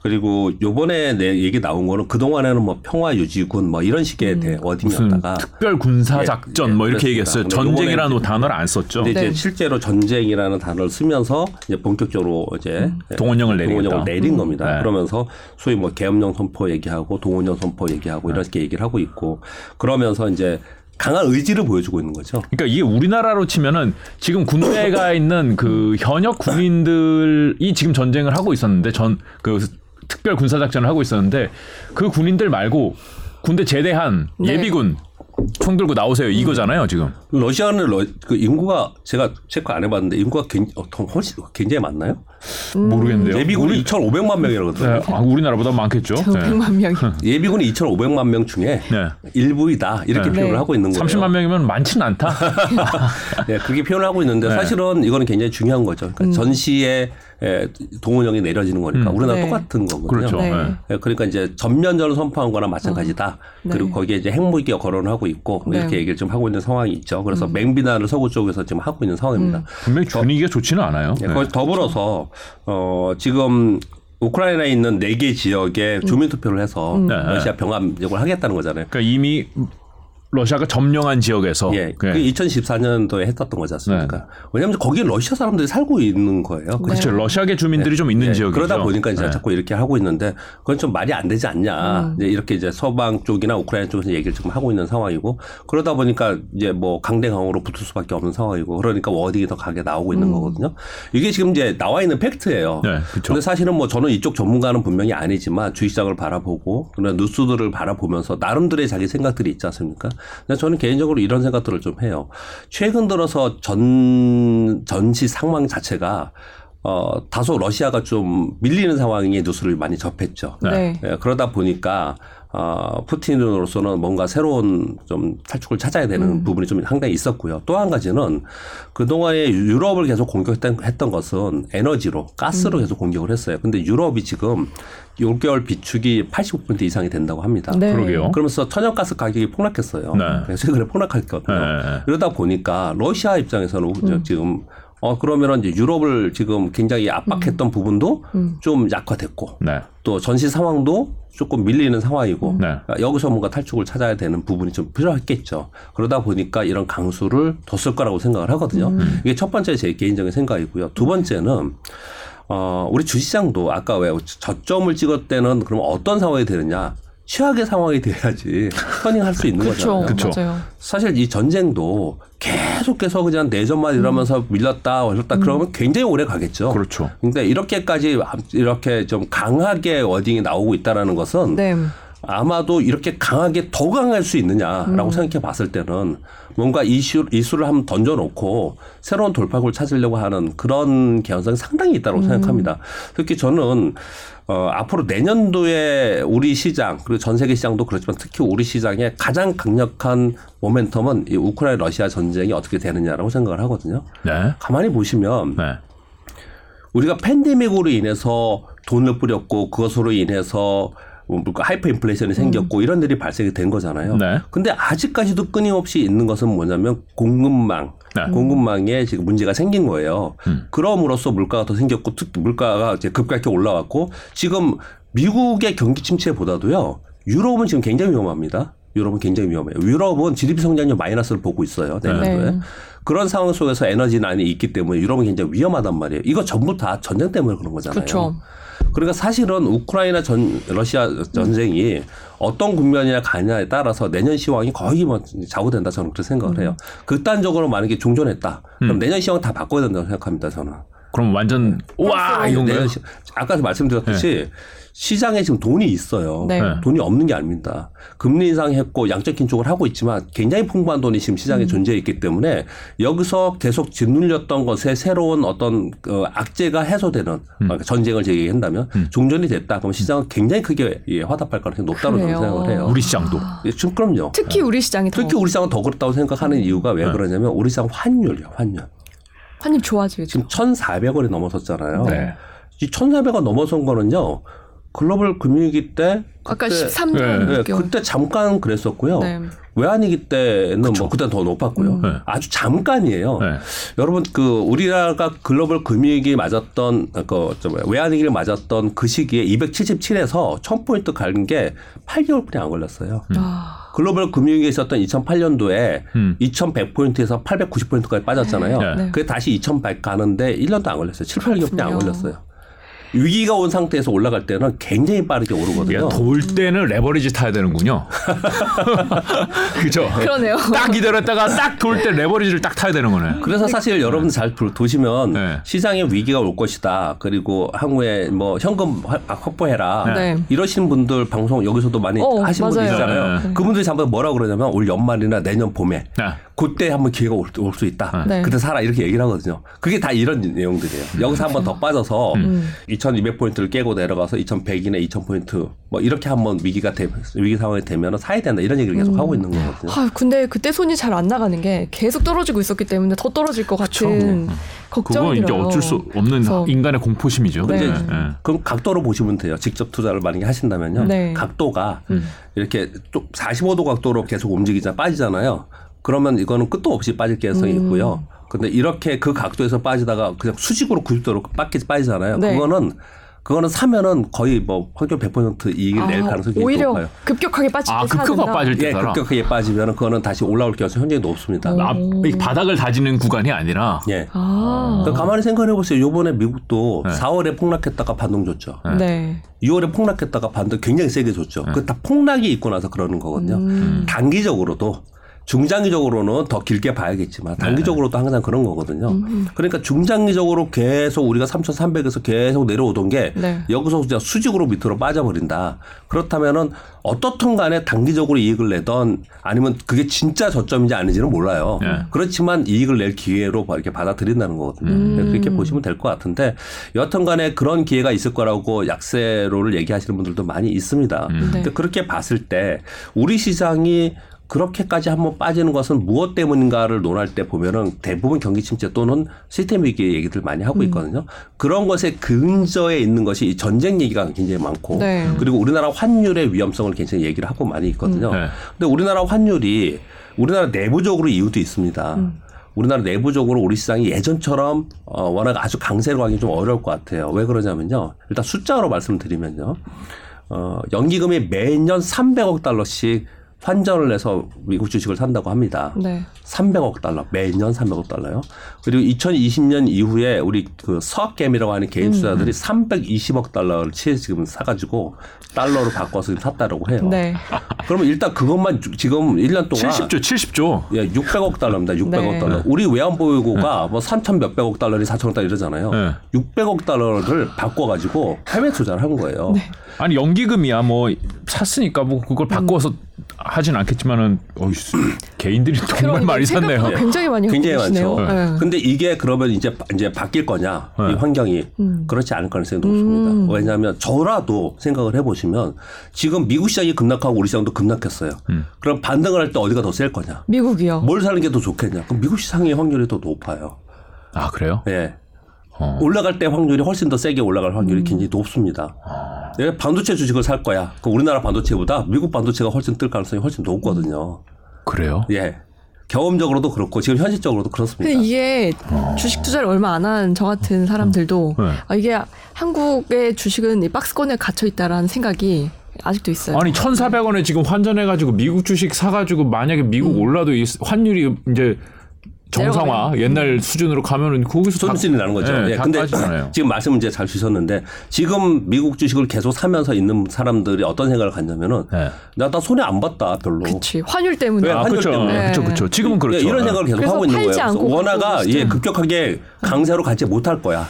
그리고 요번에 내 얘기 나온 거는 그동안에는 뭐 평화 유지군 뭐 이런 식의 대 무슨 워딩이었다가 특별 군사 예, 작전 예, 뭐 이렇게 그렇습니다. 얘기했어요. 전쟁이라는 단어를 안 썼죠. 근데 네. 이제 실제로 전쟁이라는 단어를 쓰면서 이제 본격적으로 이제 동원령을 내리겠다. 동원령을 내린 겁니다. 네. 그러면서 소위 뭐 계엄령 선포 얘기하고 동원령 선포 얘기하고 네. 이렇게 얘기를 하고 있고 그러면서 이제 강한 의지를 보여주고 있는 거죠. 그러니까 이게 우리나라로 치면은 지금 군대가 있는 그 현역 군인들이 지금 전쟁을 하고 있었는데 전 그 특별 군사 작전을 하고 있었는데 그 군인들 말고 군대 제대한 네. 예비군 총 들고 나오세요 이거잖아요 지금. 러시아는 러, 그 인구가 제가 체크 안 해봤는데 인구가 굉, 어, 더 훨씬 굉장히 많나요? 모르겠는데요. 예비군이 우리, 2,500만 명이라거든요. 네, 아, 우리나라보다 많겠죠. 네. 100만 명이. 예비군이 2,500만 명 중에 네. 일부이다 이렇게 네. 표현을 네. 하고 있는 거예요. 30만 명이면 많지는 않다. 네, 그렇게 표현을 하고 있는데 네. 사실은 이거는 굉장히 중요한 거죠. 그러니까 전시에 에, 동원령이 내려지는 거니까 음. 우리나라 네. 똑같은 거거든요. 그렇죠. 네. 네. 예, 그러니까 이제 전면전을 선포한 거나 마찬가지다. 네. 그리고 거기에 이제 핵무기 거론을 하고 있고 네. 이렇게 얘기를 좀 하고 있는 상황이 있죠. 그래서 맹비난을 서구 쪽에서 지금 하고 있는 상황입니다. 분명히 분위기가 좋지는 않아요. 예, 네. 거기 더불어서 어 지금 우크라이나에 있는 네 개 지역에 주민 투표를 해서 네. 러시아 병합력을 하겠다는 거잖아요. 그러니까 이미 러시아가 점령한 지역에서 예, 네. 그 2014년도에 했었던 거지 않습니까? 왜냐하면 거기 러시아 사람들이 살고 있는 거예요. 그렇죠. 네. 러시아계 주민들이 좀 있는 네, 지역이죠. 그러다 보니까 이제 네. 자꾸 이렇게 하고 있는데 그건 좀 말이 안 되지 않냐. 음. 이제 이렇게 이제 서방 쪽이나 우크라이나 쪽에서 얘기를 지금 하고 있는 상황이고 그러다 보니까 이제 뭐 강대강으로 붙을 수밖에 없는 상황이고 그러니까 워딩이 더 강하게 나오고 있는 거거든요. 이게 지금 이제 나와 있는 팩트예요. 네, 그렇죠. 근데 사실은 뭐 저는 이쪽 전문가는 분명히 아니지만 주식시장을 바라보고 그런 뉴스들을 바라보면서 나름대로의 자기 생각들이 있지 않습니까? 근데 저는 개인적으로 이런 생각들을 좀 해요. 최근 들어서 전 전시 상황 자체가 어 다소 러시아가 좀 밀리는 상황의 뉴스를 많이 접했죠. 네. 예, 그러다 보니까 어, 푸틴으로서는 뭔가 새로운 좀 탈출을 찾아야 되는 음. 부분이 좀 상당히 있었고요. 또 한 가지는 그동안에 유럽을 계속 공격했던 했던 것은 에너지로 가스로 음. 계속 공격을 했어요. 근데 유럽이 지금 6개월 비축이 85% 이상이 된다고 합니다. 네. 그러게요. 그러면서 천연가스 가격이 폭락했어요. 네. 최근에 폭락했거든요. 네. 이러다 보니까 러시아 입장에서는 음. 지금 어 그러면은 이제 유럽을 지금 굉장히 압박했던 부분도 음. 좀 약화됐고 네. 또 전시 상황도 조금 밀리는 상황이고 네. 그러니까 여기서 뭔가 탈출을 찾아야 되는 부분이 좀 필요했겠죠. 그러다 보니까 이런 강수를 뒀을 거라고 생각을 하거든요. 음. 이게 첫 번째 제 개인적인 생각이고요. 두 번째는 어 우리 주시장도 아까 왜 저점을 찍을 때는 그럼 어떤 상황이 되느냐? 최악의 상황이 돼야지 터닝할 수 있는 그렇죠. 거잖아요. 그쵸. 맞아요. 사실 이 전쟁도 계속해서 그냥 내전만 이러면서 밀렸다 올렸다 그러면 굉장히 오래 가겠죠. 그렇죠. 근데 이렇게까지 이렇게 좀 강하게 워딩이 나오고 있다라는 것은 네. 아마도 이렇게 강하게 더 강할 수 있느냐라고 생각해 봤을 때는 뭔가 이슈, 이슈를 한번 던져놓고 새로운 돌파구를 찾으려고 하는 그런 개연성이 상당히 있다고 생각합니다. 특히 저는 어, 앞으로 내년도에 우리 시장 그리고 전 세계 시장도 그렇지만 특히 우리 시장의 가장 강력한 모멘텀은 이 우크라이나 러시아 전쟁이 어떻게 되느냐라고 생각을 하거든요. 네. 가만히 보시면 네. 우리가 팬데믹으로 인해서 돈을 뿌렸고 그것으로 인해서 뭐 하이퍼 인플레이션이 생겼고 이런 일이 발생이 된 거잖아요. 네. 근데 아직까지도 끊임없이 있는 것은 뭐냐면 공급망, 네. 공급망에 지금 문제가 생긴 거예요. 음. 그럼으로써 물가가 더 생겼고 특히 물가가 이제 급격히 올라왔고 지금 미국의 경기 침체보다도요. 유럽은 지금 굉장히 위험합니다. 유럽은 굉장히 위험해요. 유럽은 GDP 성장률 마이너스를 보고 있어요. 내년도에. 네. 그런 상황 속에서 에너지난이 있기 때문에 유럽은 굉장히 위험하단 말이에요. 이거 전부 다 전쟁 때문에 그런 거잖아요. 그렇죠. 그러니까 사실은 우크라이나 전 러시아 전쟁이 어떤 국면이나 가냐에 따라서 내년 시황이 거의 뭐 좌우된다 저는 그렇게 생각을 해요. 극단적으로 만약에 종전했다. 그럼 내년 시황 다 바꿔야 된다고 생각합니다 저는. 그럼 완전 와 이건가요? 내년 시, 아까 말씀드렸듯이 시장에 지금 돈이 있어요. 네. 네. 돈이 없는 게 아닙니다. 금리 인상했고 양적 긴축을 하고 있지만 굉장히 풍부한 돈이 지금 시장에 존재해 있기 때문에 여기서 계속 짓눌렸던 것에 새로운 어떤 그 악재가 해소되는 그러니까 전쟁을 제기한다면 종전이 됐다. 그럼 시장은 굉장히 크게 예, 화답할 가능성이 높다고 저는. 생각을 해요. 우리 시장도. 예, 지금 그럼요. 특히 우리 시장이 더 특히 우리 시장은 더 그렇다고 생각하는 이유가 왜 그러냐면 우리 시장 환율이요, 환율. 환율 좋아지겠죠. 지금 1,400원이 넘어섰잖아요. 네. 이 1,400원 넘어선 거는요. 글로벌 금융위기 때 아까 그때- 13년 네, 6개월. 그때 잠깐 그랬었고요. 네. 외환위기 때는 뭐 그때 더 높았고요. 네. 아주 잠깐이에요. 네. 여러분 그 우리나라가 글로벌 금융위기 맞았던 그저 외환위기를 맞았던 그 시기에 277에서 1000포인트 가는 게 8개월 뿐이 안 걸렸어요. 아, 글로벌 금융위기 있었던 2008년도에 음. 2100포인트에서 890포인트까지 빠졌잖아요. 네. 네. 그게 다시 2100 가는데 1년도 안 걸렸어요. 7, 8개월 뿐이 안 그렇군요. 걸렸어요. 위기가 온 상태에서 올라갈 때는 굉장히 빠르게 오르거든요. 돌 때는 레버리지 타야 되는군요. 그죠? 그러네요. 딱 기다렸다가 딱 돌 때 레버리지를 딱 타야 되는 거네. 그래서 사실 여러분 잘 보시면 네. 시장에 위기가 올 것이다. 그리고 향후에 뭐 현금 확- 확보해라. 네. 이러시는 분들 방송 여기서도 많이 어, 하시는 분들 맞아요. 있잖아요. 네. 그분들이 잠깐 뭐라 그러냐면 올 연말이나 내년 봄에 네. 그때 한번 기회가 올 수 있다. 네. 그때 사라 이렇게 얘기를 하거든요. 그게 다 이런 내용들이에요. 여기서 한번 더 빠져서 음. 2200포인트를 깨고 내려가서 2100이나 2000포인트 뭐 이렇게 한번 위기가 되, 위기 상황이 되면 사야 된다 이런 얘기를 계속 하고 있는 거거든요. 아, 근데 그때 손이 잘 안 나가는 게 계속 떨어지고 있었기 때문에 더 떨어질 것 같은 걱정이 그건 이제. 어쩔 수 없는 그래서 인간의 공포심이죠. 네. 네. 네. 그럼 각도로 보시면 돼요. 직접 투자를 만약에 하신다면요. 네. 각도가 음. 이렇게 또 45도 각도로 계속 움직이자 빠지잖아요. 그러면 이거는 끝도 없이 빠질 가능성이 음. 있고요. 근데 이렇게 그 각도에서 빠지다가 그냥 수직으로 90도로 빠게 빠지잖아요. 네. 그거는 그거는 사면은 거의 뭐 확률 100% 이익을 낼 아, 가능성이 오히려 높아요. 급격하게 빠질 때 아, 급격하게? 빠질 때 예, 사라. 급격하게 빠지면 그거는 다시 올라올 가능성이 굉장히 높습니다. 오. 앞, 이 바닥을 다지는 구간이 아니라 예. 아, 그러니까 가만히 생각해 보세요. 요번에 미국도 네. 4월에 폭락했다가 반동 줬죠. 네. 2월에 폭락했다가 반등 굉장히 세게 줬죠. 그다 폭락이 있고 나서 그러는 거거든요. 음. 단기적으로도 중장기적으로는 더 길게 봐야겠지만 단기적으로도 항상 그런 거거든요. 그러니까 중장기적으로 계속 우리가 3,300에서 계속 내려오던 게 네. 여기서 그냥 수직으로 밑으로 빠져버린다. 그렇다면은 어떻든 간에 단기적으로 이익을 내던 아니면 그게 진짜 저점인지 아닌지는 몰라요. 네. 그렇지만 이익을 낼 기회로 이렇게 받아들인다는 거거든요. 음. 그렇게 보시면 될 것 같은데 여하튼 간에 그런 기회가 있을 거라고 약세로를 얘기하시는 분들도 많이 있습니다. 네. 근데 그렇게 봤을 때 우리 시장이 그렇게까지 한번 빠지는 것은 무엇 때문인가를 논할 때 보면은 대부분 경기 침체 또는 시스템 위기 얘기들 많이 하고 음. 있거든요. 그런 것에 근저에 있는 것이 이 전쟁 얘기가 굉장히 많고 네. 그리고 우리나라 환율의 위험성을 굉장히 얘기를 하고 많이 있거든요. 네. 근데 우리나라 환율이 우리나라 내부적으로 이유도 있습니다. 우리나라 내부적으로 우리 시장이 예전처럼 어, 워낙 아주 강세로 가기 좀 어려울 것 같아요. 왜 그러냐면요. 일단 숫자로 말씀드리면요. 어, 연기금이 매년 300억 달러씩 환전을 해서 미국 주식을 산다고 합니다. 네. 300억 달러 매년 300억 달러요. 그리고 2020년 이후에 우리 그 서학겜이라고 하는 개인 투자들이 320억 달러를 치 지금 사가지고 달러로 바꿔서 지금 샀다라고 해요. 네. 그러면 일단 그것만 주- 지금 1년 동안 70조, 70조. 예, 600억 달러입니다. 600억 네. 달러. 우리 외환보유고가 뭐 3천 몇백억 달러니 4천억 달러 이러잖아요. 네. 600억 달러를 바꿔가지고 해외 투자를 한 거예요. 네. 아니 연기금이야 뭐 샀으니까 뭐 그걸 바꿔서 하진 않겠지만은 어이 개인들이 정말 많이 샀네요. 굉장히 많이 굉장히. 많죠. 네. 근데 이게 그러면 이제 이제 바뀔 거냐 네. 이 환경이 음. 그렇지 않을 가능성이 높습니다. 왜냐하면 저라도 생각을 해보시면 지금 미국 시장이 급락하고 우리 시장도 급락했어요. 음. 그럼 반등을 할 때 어디가 더 셀 거냐? 미국이요. 뭘 사는 게 더 좋겠냐? 그럼 미국 시장의 확률이 더 높아요. 아 그래요? 예. 어. 올라갈 때 확률이 훨씬 더 세게 올라갈 확률이 음. 굉장히 높습니다. 아. 내가 반도체 주식을 살 거야. 그 우리나라 반도체보다 미국 반도체가 훨씬 뜰 가능성이 훨씬 높거든요. 그래요? 예. 경험적으로도 그렇고 지금 현실적으로도 그렇습니다. 근데 이게 주식 투자를 얼마 안 한 저 같은 사람들도 네. 아, 이게 한국의 주식은 이 박스권에 갇혀 있다라는 생각이 아직도 있어요. 아니 1,400원에 지금 환전해 가지고 미국 주식 사 가지고 만약에 미국 올라도 이 환율이 이제 정상화 내려가면. 옛날 수준으로 가면은 거기서 다- 손실이 나는 거죠. 네, 예. 다 근데 빠지잖아요. 지금 말씀 이제 잘 주셨는데 지금 미국 주식을 계속 사면서 있는 사람들이 어떤 생각을 갖냐면은 네. 나, 나 손해 안 봤다 별로. 그치 환율 때문에 왜? 아 환율 그렇죠. 때문에. 그렇죠, 그렇죠. 지금은 그렇죠. 예, 이런 생각을 계속 하고 있는 거예요. 그래서 원화가 예. 급격하게 강세로 가지 못할 거야.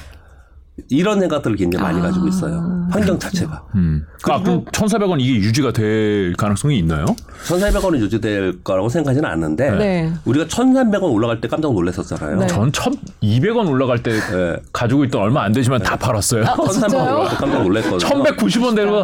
이런 생각들을 굉장히 많이 가지고 있어요. 환경 자체가. 음. 아, 그럼 1,400원 이게 유지가 될 가능성이 있나요? 1,400원은 유지될 거라고 생각하지는 않는데 네. 네. 우리가 1,300원 올라갈 때 깜짝 놀랐었잖아요. 네. 전 1,200원 올라갈 때 예. 가지고 있던 얼마 안 되지만 다 팔았어요. 아, 1,300원 진짜요? 올라갈 때 깜짝 놀랐거든요. 1,190원 되고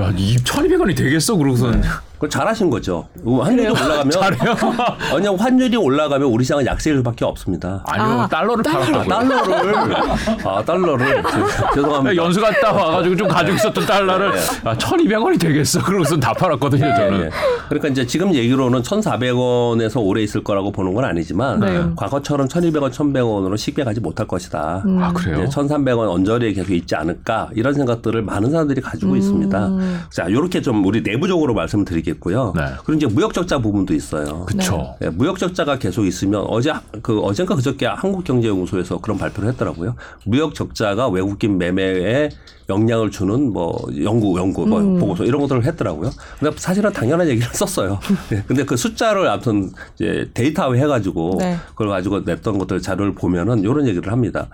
야, 이 1,200원이 되겠어 그러고선 그걸 잘하신 거죠. 환율이 올라가면 잘해요. 아니 환율이 올라가면 우리 시장은 약세일 수밖에 없습니다. 아니요 아, 달러를 달러. 팔았다고요. 달러를 아 달러를 죄송합니다. 연수 갔다 와가지고 좀 가지고 있었던 달러를 아, 1,200원이 되겠어. 그러고선 다 팔았거든요 저는. 예. 그러니까 이제 지금 얘기로는 1,400원에서 오래 있을 거라고 보는 건 아니지만 네. 과거처럼 1,200원, 1,100원으로 쉽게 가지 못할 것이다. 아 그래요? 1,300원 언저리에 계속 있지 않을까 이런 생각들을 많은 사람들이 가지고 있습니다. 자, 이렇게 좀 우리 내부적으로 말씀드리겠 고요. 네. 그리고 이제 무역 적자 부분도 있어요. 그쵸. 예, 무역 적자가 계속 있으면 어제 그 어젠가 그저께 한국경제연구소에서 그런 발표를 했더라고요. 무역 적자가 외국인 매매에 영향을 주는 뭐 연구 연구 뭐 보고서 이런 것들을 했더라고요. 근데 사실은 당연한 얘기를 썼어요. 예, 근데 그 숫자를 아무튼 이제 데이터화 해가지고 네. 그걸 가지고 냈던 것들 자료를 보면은 이런 얘기를 합니다.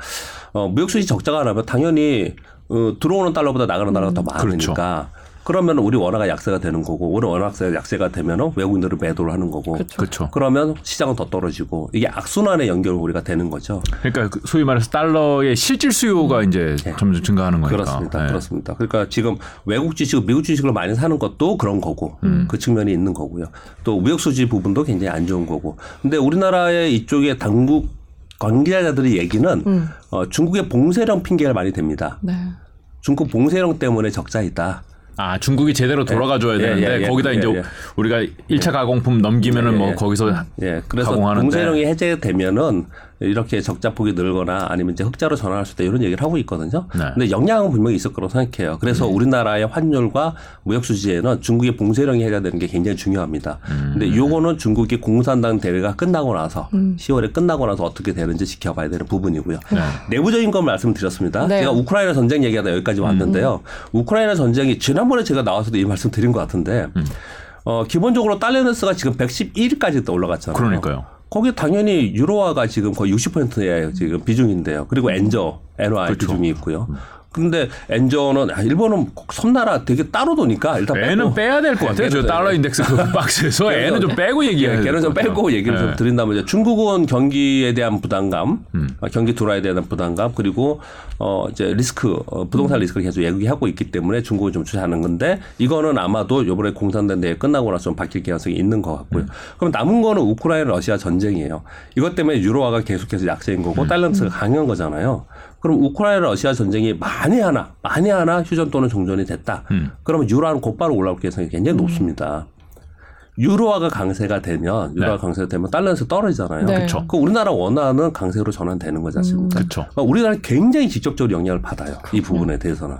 어, 무역 수지 적자가 나면 당연히 어, 들어오는 달러보다 나가는 달러가 더 많으니까. 그 러면 우리 원화가 약세가 되는 거고 우리 원화가 약세가 되면 외국인들은 매도를 하는 거고 그렇죠. 그러면 시장은 더 떨어지고 이게 악순환의 연결 우리가 되는 거죠. 그러니까 그 소위 말해서 달러의 실질 수요가 이제 점점 증가하는 거니까. 그렇습니다. 네. 그렇습니다. 그러니까 지금 외국 주식, 미국 주식을 많이 사는 것도 그런 거고 그 측면이 있는 거고요. 또 무역 수지 부분도 굉장히 안 좋은 거고. 근데 우리나라의 이쪽에 당국 관계자들의 얘기는 음. 어, 중국의 봉쇄령 핑계가 많이 됩니다. 네. 중국 봉쇄령 때문에 적자이다. 아 중국이 제대로 돌아가줘야 예, 되는데 예, 예, 거기다 예, 이제 예. 우리가 1차 가공품 넘기면은 예, 뭐 예. 거기서 예, 그래서 가공하는데. 봉쇄령이 해제되면은 이렇게 적자폭이 늘거나 아니면 이제 흑자로 전환할 수 있다 이런 얘기를 하고 있거든요. 네. 근데 영향은 분명히 있을 거라고 생각해요. 그래서 우리나라의 환율과 무역 수지에는 중국의 봉쇄령이 해제되는 게 굉장히 중요합니다. 음. 근데 요거는 중국이 공산당 대회가 끝나고 나서 10월에 끝나고 나서 어떻게 되는지 지켜봐야 되는 부분이고요. 네. 내부적인 건 말씀드렸습니다. 네. 제가 우크라이나 전쟁 얘기하다 여기까지 왔는데요. 우크라이나 전쟁이 지난번에 제가 나와서도 이 말씀 드린 것 같은데 어, 기본적으로 달러너스가 지금 111까지 올라갔잖아요. 그러니까요. 거기 당연히 유로화가 지금 거의 60%의 지금 비중인데요. 그리고 엔저, NY 그렇죠. 비중이 있고요. 근데 엔저는 아, 일본은 섬나라 되게 따로 도니까 일단 애는 빼고. 빼야 될 것 같아요. 저 걔는 달러 인덱스 그 박스에서 애는 좀 빼고 얘기해야 예, 걔는 좀 빼고 얘기를 좀 드린다면 이제 중국은 경기에 대한 부담감, 음. 어, 경기 돌아에 대한 부담감 그리고 어 이제 리스크 어, 부동산 리스크를 계속 얘기하고 있기 때문에 중국은 좀 주시하는 건데 이거는 아마도 이번에 공산된 대회 끝나고 나서 좀 바뀔 가능성이 있는 것 같고요. 음. 그럼 남은 거는 우크라이나 러시아 전쟁이에요. 이것 때문에 유로화가 계속해서 약세인 거고 음. 달러스가 강한 거잖아요. 그럼 우크라이나 러시아 전쟁이 만에 하나 만에 하나 휴전 또는 종전이 됐다. 음. 그러면 유로화는 곧바로 올라올 가능성이 굉장히 높습니다. 유로화가 강세가 되면 유로화가 네. 강세가 되면 달러에서 떨어지잖아요. 네. 그쵸. 그 우리나라 원화는 강세로 전환되는 거지 않습니까? 그렇죠. 그러니까 우리나라 굉장히 직접적으로 영향을 받아요. 이 부분에 대해서는.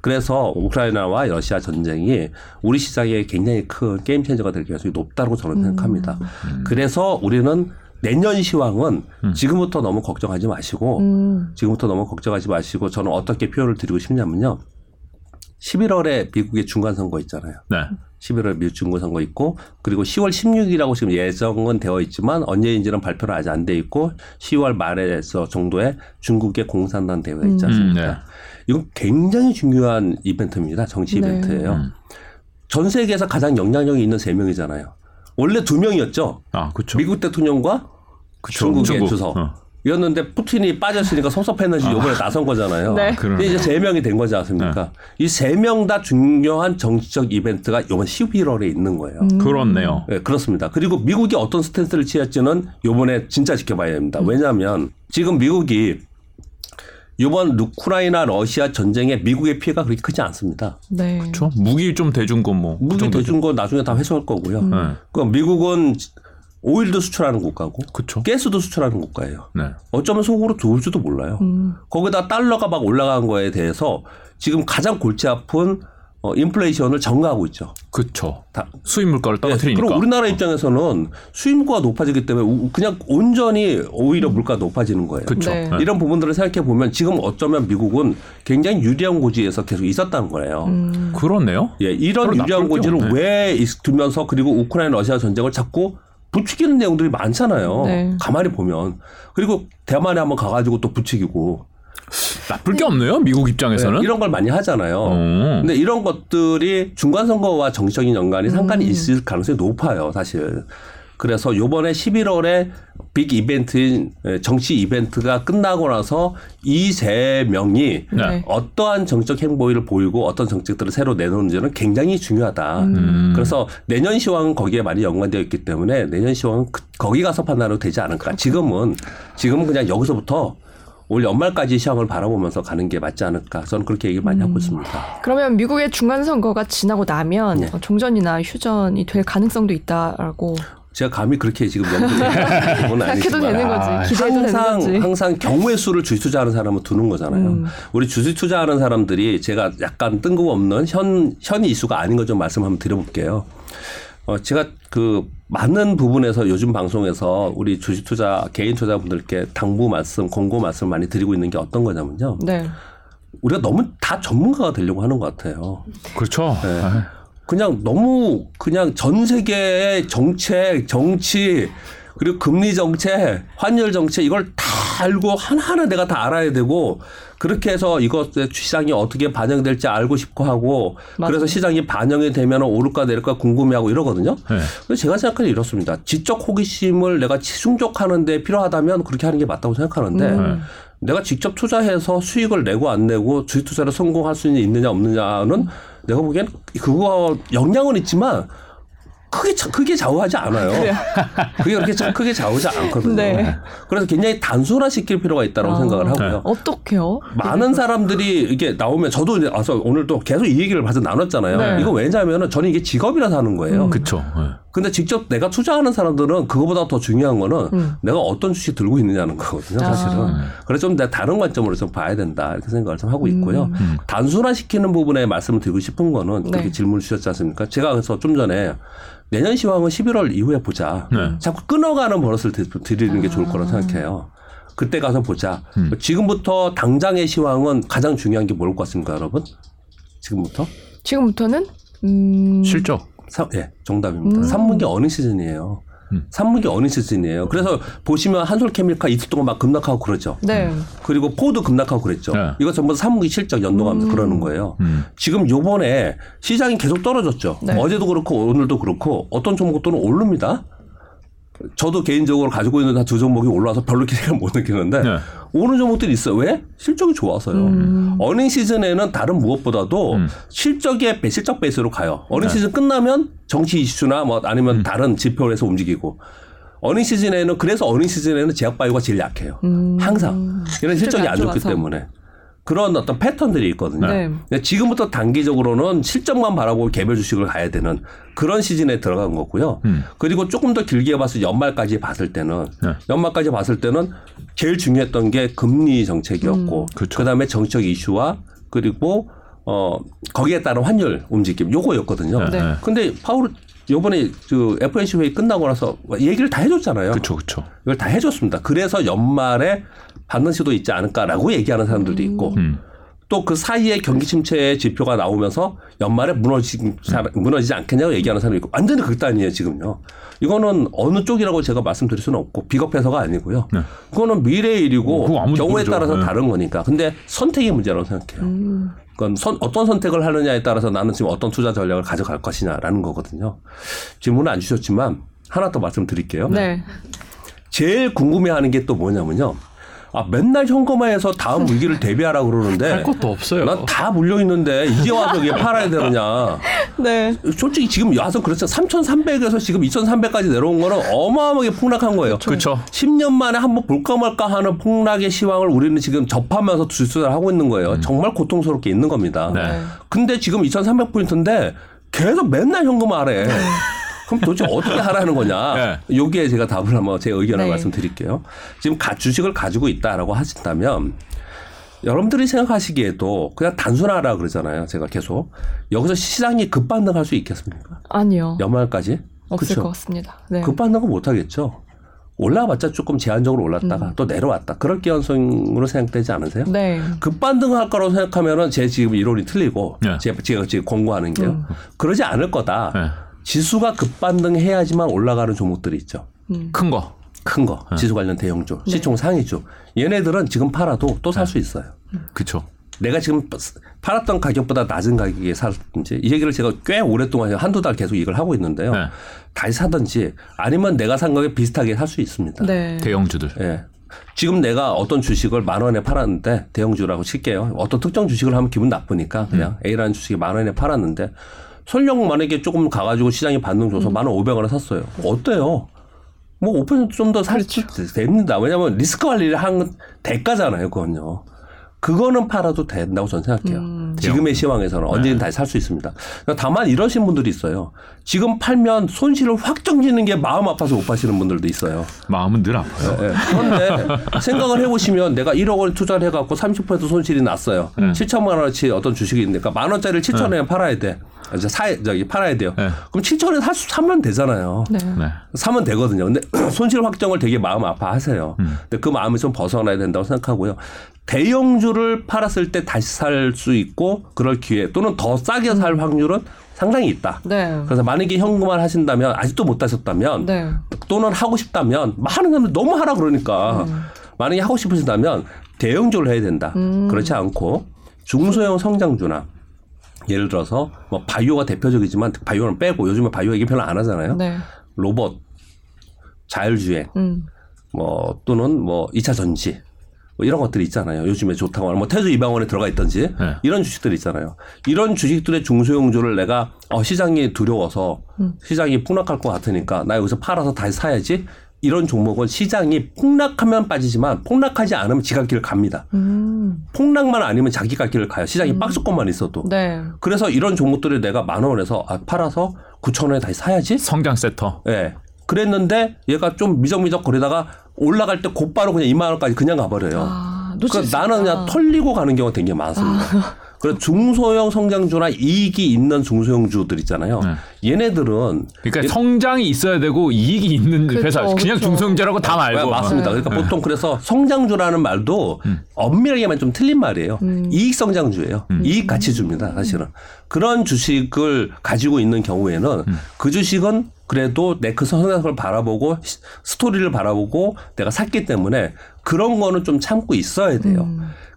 그래서 우크라이나와 러시아 전쟁이 우리 시장에 굉장히 큰 게임 체인저가 될 가능성이 높다고 저는 생각합니다. 그래서 우리는 내년 시황은 지금부터 너무 걱정하지 마시고 음. 지금부터 너무 걱정하지 마시고 저는 어떻게 표현을 드리고 싶냐면요. 11월에 미국의 중간 선거 있잖아요. 네. 11월 미국 중간 선거 있고 그리고 10월 16일이라고 지금 예정은 되어 있지만 언제인지는 발표는 아직 안 돼 있고 10월 말에서 정도에 중국의 공산당 대회가 있지 않습니까? 음, 네. 이건 굉장히 중요한 이벤트입니다. 정치 네. 이벤트예요. 음. 전 세계에서 가장 영향력이 있는 세 명이잖아요. 원래 두 명이었죠. 아, 그렇죠. 미국 대통령과 그쵸. 중국의 중국. 주석. 어. 이었는데 푸틴이 빠졌으니까 섭섭했는지 이번에 나선 거잖아요. 네. 그러네. 이제 세 명이 된 거지 않습니까? 이세 명 다 중요한 정치적 이벤트가 이번 11월에 있는 거예요. 음. 그렇네요. 네, 그렇습니다. 그리고 미국이 어떤 스탠스를 취할지는 이번에 진짜 지켜봐야 됩니다. 왜냐하면 지금 미국이 이번 우크라이나 러시아 전쟁에 미국의 피해가 그렇게 크지 않습니다. 네. 그렇죠. 무기 좀 대준 거 뭐. 그 무기. 대준 거 나중에 다 회수할 거고요. 네. 그 미국은 오일도 수출하는 국가고 그렇죠. 가스도 수출하는 국가예요. 네. 어쩌면 속으로 좋을지도 몰라요. 음. 거기다 달러가 막 올라간 거에 대해서 지금 가장 골치 아픈 어, 인플레이션을 전가하고 있죠. 그렇죠. 다. 수입 물가를 네, 떨어뜨리니까. 그럼 우리나라 입장에서는 수입무가 높아지기 때문에 우- 그냥 온전히 오히려 물가 가 높아지는 거예요. 그렇죠. 네. 네. 이런 부분들을 생각해 보면 지금 어쩌면 미국은 굉장히 유리한 고지에서 계속 있었다는 거예요. 음. 그렇네요. 예, 이런 유리한 고지를 없네. 왜 있- 두면서 그리고 우크라이나 러시아 전쟁을 자꾸 부추기는 내용들이 많잖아요. 네. 가만히 보면 그리고 대만에 한번 가가지고 또 부추기고 나쁠 게 없네요. 미국 입장에서는. 네, 이런 걸 많이 하잖아요. 어. 근데 이런 것들이 중간 선거와 정치적인 연관이 상관이 있을 가능성이 높아요, 사실. 그래서 요번에 11월에 빅 이벤트인 에, 정치 이벤트가 끝나고 나서 이 세 명이 네. 어떠한 정책 행보를 보이고 어떤 정책들을 새로 내놓는지는 굉장히 중요하다. 음. 그래서 내년 시황은 거기에 많이 연관되어 있기 때문에 내년 시황은 그- 거기 가서 판단해도 되지 않을까. 지금은 지금은 그냥 여기서부터 올 연말까지 시황을 바라보면서 가는 게 맞지 않을까. 저는 그렇게 얘기를 많이 하고 있습니다. 그러면 미국의 중간 선거가 지나고 나면 네. 어, 종전이나 휴전이 될 가능성도 있다라고 제가 감히 그렇게 지금 연구를 생각해도 되는 거지. 기대해도 항상 되는 거지. 항상 경우의 수를 주식 투자하는 사람은 두는 거잖아요. 음. 우리 주식 투자하는 사람들이 제가 약간 뜬금없는 현, 현 이슈가 아닌 것좀 말씀 한번 드려볼게요. 어, 제가 그 많은 부분에서 요즘 방송에서 우리 주식 투자 개인 투자분들께 당부 말씀, 권고 말씀 많이 드리고 있는 게 어떤 거냐면요. 네. 우리가 너무 다 전문가가 되려고 하는 것 같아요. 그렇죠. 네. 아, 그냥 너무 그냥 전 세계의 정책, 정치 그리고 금리 정책, 환율 정책 이걸 다 알고 하나하나 내가 다 알아야 되고 그렇게 해서 이것의 시장이 어떻게 반영될지 알고 싶고 하고 맞아요. 그래서 시장이 반영이 되면 오를까 내릴까 궁금해하고 이러거든요. 네. 그래서 제가 생각하는 이렇습니다. 지적 호기심을 내가 충족하는데 필요하다면 그렇게 하는 게 맞다고 생각하는데 음. 내가 직접 투자해서 수익을 내고 안 내고 주식 투자를 성공할 수 있느냐 없느냐는 내가 보기엔 그거 영향은 있지만 크게 자- 크게 좌우하지 않아요. 그게 그렇게 자- 크게 좌우하지 않거든요. 네. 그래서 굉장히 단순화 시킬 필요가 있다고 아. 생각을 하고요. 어떻게요? 많은 사람들이 이게 나오면 저도 이제 와서 오늘 또 계속 이 얘기를 봐서 나눴잖아요. 네. 이거 왜냐하면 저는 이게 직업이라서 하는 거예요. 그렇죠. 네. 근데 직접 내가 투자하는 사람들은 그거보다 더 중요한 거는 음. 내가 어떤 주식 들고 있느냐는 거거든요, 사실은. 아. 그래서 좀 내가 다른 관점으로 좀 봐야 된다 이렇게 생각을 좀 하고 있고요. 음. 단순화시키는 부분에 말씀을 드리고 싶은 거는 그렇게 네. 질문을 주셨지 않습니까? 제가 그래서 좀 전에 내년 시황은 11월 이후에 보자. 네. 자꾸 끊어가는 버릇을 드- 드리는 게 좋을 아. 거라 고 생각해요. 그때 가서 보자. 음. 지금부터 당장의 시황은 가장 중요한 게 뭘 것 같습니까, 여러분? 지금부터? 지금부터는 음, 실적. 사, 예, 정답입니다. 음. 3분기 어느 시즌이에요. 음. 3분기 어느 시즌이에요. 그래서 보시면 한솔케미칼 이틀 동안 막 급락하고 그러죠. 네. 그리고 포도 급락하고 그랬죠. 네. 이거 전부 3분기 실적 연동하면서 음. 그러는 거예요. 음. 지금 요번에 시장이 계속 떨어졌죠. 네. 어제도 그렇고 오늘도 그렇고 어떤 종목들은 오릅니다. 저도 개인적으로 가지고 있는 한 두 종목이 올라와서 별로 기대를 못 느끼는데 네. 오는 종목들이 있어요. 왜? 실적이 좋아서요. 음. earning season에는 다른 무엇보다도 음. 실적의 배- 실적 베이스로 가요. earning 네. 시즌 끝나면 정치 이슈나 뭐 아니면 다른 지표를 해서 움직이고 earning season에는 그래서 earning season에는 제약바이오가 제일 약해요. 음. 항상 이런 실적이 안 좋기 좋아서. 때문에 그런 어떤 패턴들이 있거든요. 네. 지금부터 단기적으로는 실적만 바라보고 개별 주식을 가야 되는 그런 시즌에 들어간 거고요. 음. 그리고 조금 더 길게 봐서 연말까지 봤을 때는 네. 연말까지 봤을 때는 제일 중요했던 게 금리 정책이었고 그렇죠. 그다음에 정책 이슈와 그리고 어 거기에 따른 환율 움직임 요거였거든요. 네. 네. 근데 파울 요번에 그 FNC 회의 끝나고 나서 얘기를 다 해줬잖아요. 그렇죠, 그렇죠. 이걸 다 해줬습니다. 그래서 연말에 받는 시도 있지 않을까라고 얘기하는 사람들도 있고 음. 또그 사이에 경기 침체의 지표가 나오면서 연말에 무너지, 무너지지 않겠냐고 얘기하는 사람이 있고 완전히 극단이에요 지금요. 이거는 어느 쪽이라고 제가 말씀드릴 수는 없고 비겁해서가 아니고요. 네. 그거는 미래의 일이고 어, 그거 경우에 모르죠. 따라서 네. 다른 거니까. 근데 선택의 문제라고 생각해요. 음. 그건 선- 어떤 선택을 하느냐에 따라서 나는 지금 어떤 투자 전략을 가져갈 것이냐라는 거거든요. 질문은 안 주셨지만 하나 더 말씀드릴게요. 네. 제일 궁금해하는 게 또 뭐냐면요. 아 맨날 현금화해서 다음 위기를 대비하라 그러는데 할 것도 없어요. 난 다 물려 있는데 이제 와서 이게 팔아야 되느냐. 네. 솔직히 지금 와서 그렇죠. 3,300에서 지금 2,300까지 내려온 거는 어마어마하게 폭락한 거예요. 그렇죠. 10년 만에 한번 볼까 말까 하는 폭락의 시황을 우리는 지금 접하면서 주수를 하고 있는 거예요. 정말 고통스럽게 있는 겁니다. 음. 네. 근데 지금 2,300포인트인데 계속 맨날 현금화래. 그럼 도대체 어떻게 하라는 거냐? 네. 여기에 제가 답을 한번 제 의견을 네. 말씀드릴게요. 지금 가, 주식을 가지고 있다라고 하신다면 여러분들이 생각하시기에도 그냥 단순하라 그러잖아요. 제가 계속 여기서 시장이 급반등할 수 있겠습니까? 아니요. 연말까지 없을 그쵸? 것 같습니다. 네. 급반등은 못 하겠죠. 올라봤자 조금 제한적으로 올랐다가 또 내려왔다. 그럴 개연성으로 생각되지 않으세요? 네. 급반등할 거라고 생각하면은 제 지금 이론이 틀리고 네. 제, 제가 지금 권고하는 게요. 그러지 않을 거다. 네. 지수가 급반등해야지만 올라가는 종목들이 있죠. 큰 거. 큰 거, 지수 관련 대형주, 시총 상위주. 얘네들은 지금 팔아도 또 살 수 있어요. 그렇죠. 내가 지금 팔았던 가격보다 낮은 가격에 살든지 이 얘기를 제가 꽤 오랫동안 한두 달 계속 이걸 하고 있는데요. 네. 다시 사든지 아니면 내가 산 거에 비슷하게 살 수 있습니다. 네. 대형주들. 예. 지금 내가 어떤 주식을 만 원에 팔았는데 대형주라고 칠게요. 어떤 특정 주식을 하면 기분 나쁘니까 그냥 A라는 주식이 만 원에 팔았는데 설령 만약에 조금 가가지고 시장이 반등 줘서 만 원 오백 원에 샀어요. 어때요? 뭐 5%좀 더 살수 됩니다. 왜냐하면 리스크 관리를 한 대가잖아요. 그건요. 그거는 팔아도 된다고 저는 생각해요. 지금의 시황에서는 언제든 다시 살 수 있습니다. 다만 이러신 분들이 있어요. 지금 팔면 손실을 확 정지는 게 마음 아파서 못 파시는 분들도 있어요. 마음은 늘 아파요. 예. 그런데 생각을 해보시면 내가 1억 원 투자를 해갖고 30% 손실이 났어요. 네. 7천만 원어치 어떤 주식이 있는데 그러니까 만 원짜리를 7천 원에 팔아야 돼. 이제 사 저기 팔아야 돼요. 네. 그럼 7천 원에 살 수, 사면 되잖아요. 네. 네. 사면 되거든요. 근데 손실 확정을 되게 마음 아파하세요. 음. 근데 그 마음이 좀 벗어나야 된다고 생각하고요. 대형주를 팔았을 때 다시 살 수 있고 그럴 기회 또는 더 싸게 살 확률은 상당히 있다. 네. 그래서 만약에 현금화를 하신다면 아직도 못 하셨다면 네. 또는 하고 싶다면 많은 사람들 너무 하라 그러니까 만약에 하고 싶으시다면 대형주를 해야 된다. 음. 그렇지 않고 중소형 성장주나 예를 들어서 뭐 바이오가 대표적이지만 바이오는 빼고 요즘에 바이오 얘기 별로 안 하잖아요. 네. 로봇, 자율주행, 음. 뭐 또는 뭐 2차 전지 뭐 이런 것들이 있잖아요. 요즘에 좋다고 하는 뭐 태주 이방원에 들어가 있던지 네. 이런 주식들이 있잖아요. 이런 주식들의 중소형주를 내가 어, 시장이 두려워서 시장이 폭락할 것 같으니까 나 여기서 팔아서 다시 사야지. 이런 종목은 시장이 폭락하면 빠지지만 폭락하지 않으면 지각길을 갑니다. 음. 폭락만 아니면 자기 갈 길을 가요. 시장이 박스권만 있어도. 네. 그래서 이런 종목들을 내가 만 원에서 아, 팔아서 9천 원에 다시 사야지. 성장 세터. 예. 그랬는데 얘가 좀 미적미적 거리다가 올라갈 때 곧바로 그냥 2만 원까지 그냥 가버려요. 아, 그러니까 수 나는. 그냥 털리고 가는 경우가 되게 많습니다. 그래서 중소형 성장주나 이익이 있는 중소형주들 있잖아요. 네. 얘네들은 그러니까 성장이 있어야 되고 이익이 있는 그렇죠, 회사 그냥 그렇죠. 중소형제라고 다 네, 말고 맞습니다. 네. 그러니까 보통 그래서 성장주라는 말도 엄밀하게만 좀 틀린 말이에요. 이익 성장주예요. 이익 가치주입니다. 사실은 그런 주식을 가지고 있는 경우에는 그 주식은 그래도 내그 성장을 바라보고 시- 스토리를 바라보고 내가 샀기 때문에 그런 거는 좀 참고 있어야 돼요.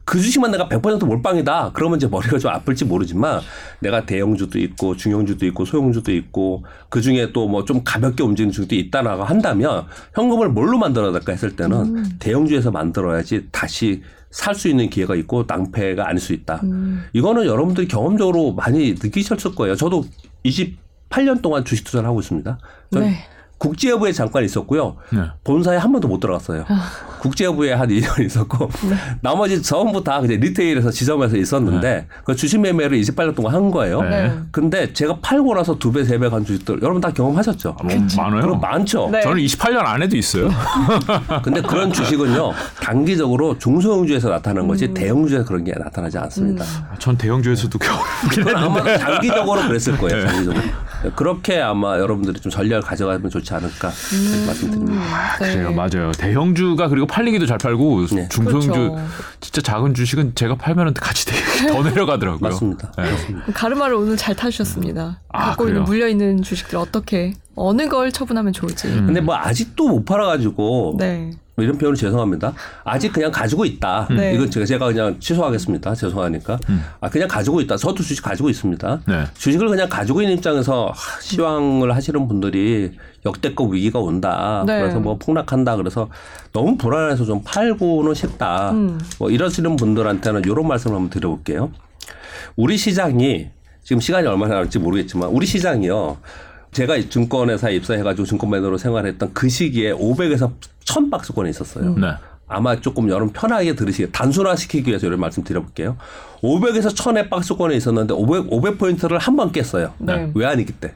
그 주식만 내가 100% 몰빵이다. 그러면 이제 머리가 좀 아플지 모르지만 내가 대형주도 있고 중형주도 있고 소형주도 있고 그 중에 또 뭐 좀 가볍게 움직이는 주도 있다라고 한다면 현금을 뭘로 만들어야 될까 했을 때는 대형주에서 만들어야지 다시 살 수 있는 기회가 있고 낭패가 아닐 수 있다. 이거는 여러분들이 경험적으로 많이 느끼셨을 거예요. 저도 28년 동안 주식 투자를 하고 있습니다. 전 네. 국제여부에 잠깐 있었고요. 네. 본사에 한 번도 못 들어갔어요. 아. 국제여부에 한 2년 있었고 네. 나머지 전부 다 그냥 리테일에서 지점에서 있었는데 그 주식 매매를 28년 동안 한 거예요. 네. 네. 근데 제가 팔고 나서 두 배, 세 배 간 주식들 여러분 다 경험하셨죠? 너무 많아요. 그럼 많죠. 네. 저는 28년 안에도 있어요. 근데 그런 주식은요 단기적으로 중소형주에서 나타나는 음. 거지 대형주에서 그런 게 나타나지 않습니다. 전 대형주에서도 그건 아마 했는데. 장기적으로 그랬을 거예요. 장기적으로. 그렇게 아마 여러분들이 좀 전략을 가져가면 좋지 않을까 그렇게 말씀드립니다. 네. 그래요, 맞아요. 대형주가 그리고 팔리기도 잘 팔고 네. 중소형주 그렇죠. 진짜 작은 주식은 제가 팔면은 같이 더 내려가더라고요. 맞습니다. 네. 그렇습니다. 가르마를 오늘 잘 타주셨습니다. 아, 갖고 그래요? 있는 물려 있는 주식들 어떻게 어느 걸 처분하면 좋을지. 음. 근데 뭐 아직도 못 팔아가지고 네. 뭐 이런 표현은 죄송합니다. 아직 그냥 가지고 있다. 네. 이건 제가 제가 그냥 취소하겠습니다. 죄송하니까. 아 그냥 가지고 있다. 저도 주식 가지고 있습니다. 네. 주식을 그냥 가지고 있는 입장에서 하, 시황을 하시는 분들이 역대급 위기가 온다. 네. 그래서 뭐 폭락한다. 그래서 너무 불안해서 좀 팔고는 싶다. 음. 뭐 이러시는 분들한테는 이런 말씀을 한번 드려볼게요. 우리 시장이 지금 시간이 얼마나 남을지 모르겠지만 우리 시장이요. 제가 이 증권회사에 입사해가지고 증권 매너로 생활했던 그 시기에 500에서 1000박스권이 있었어요. 네. 아마 조금 여러분 편하게 들으시게 단순화시키기 위해서 이런 말씀 드려볼게요. 500에서 1000의 박스권에 있었는데 500, 500포인트를 한 번 깼어요. 네. 외환위기 때.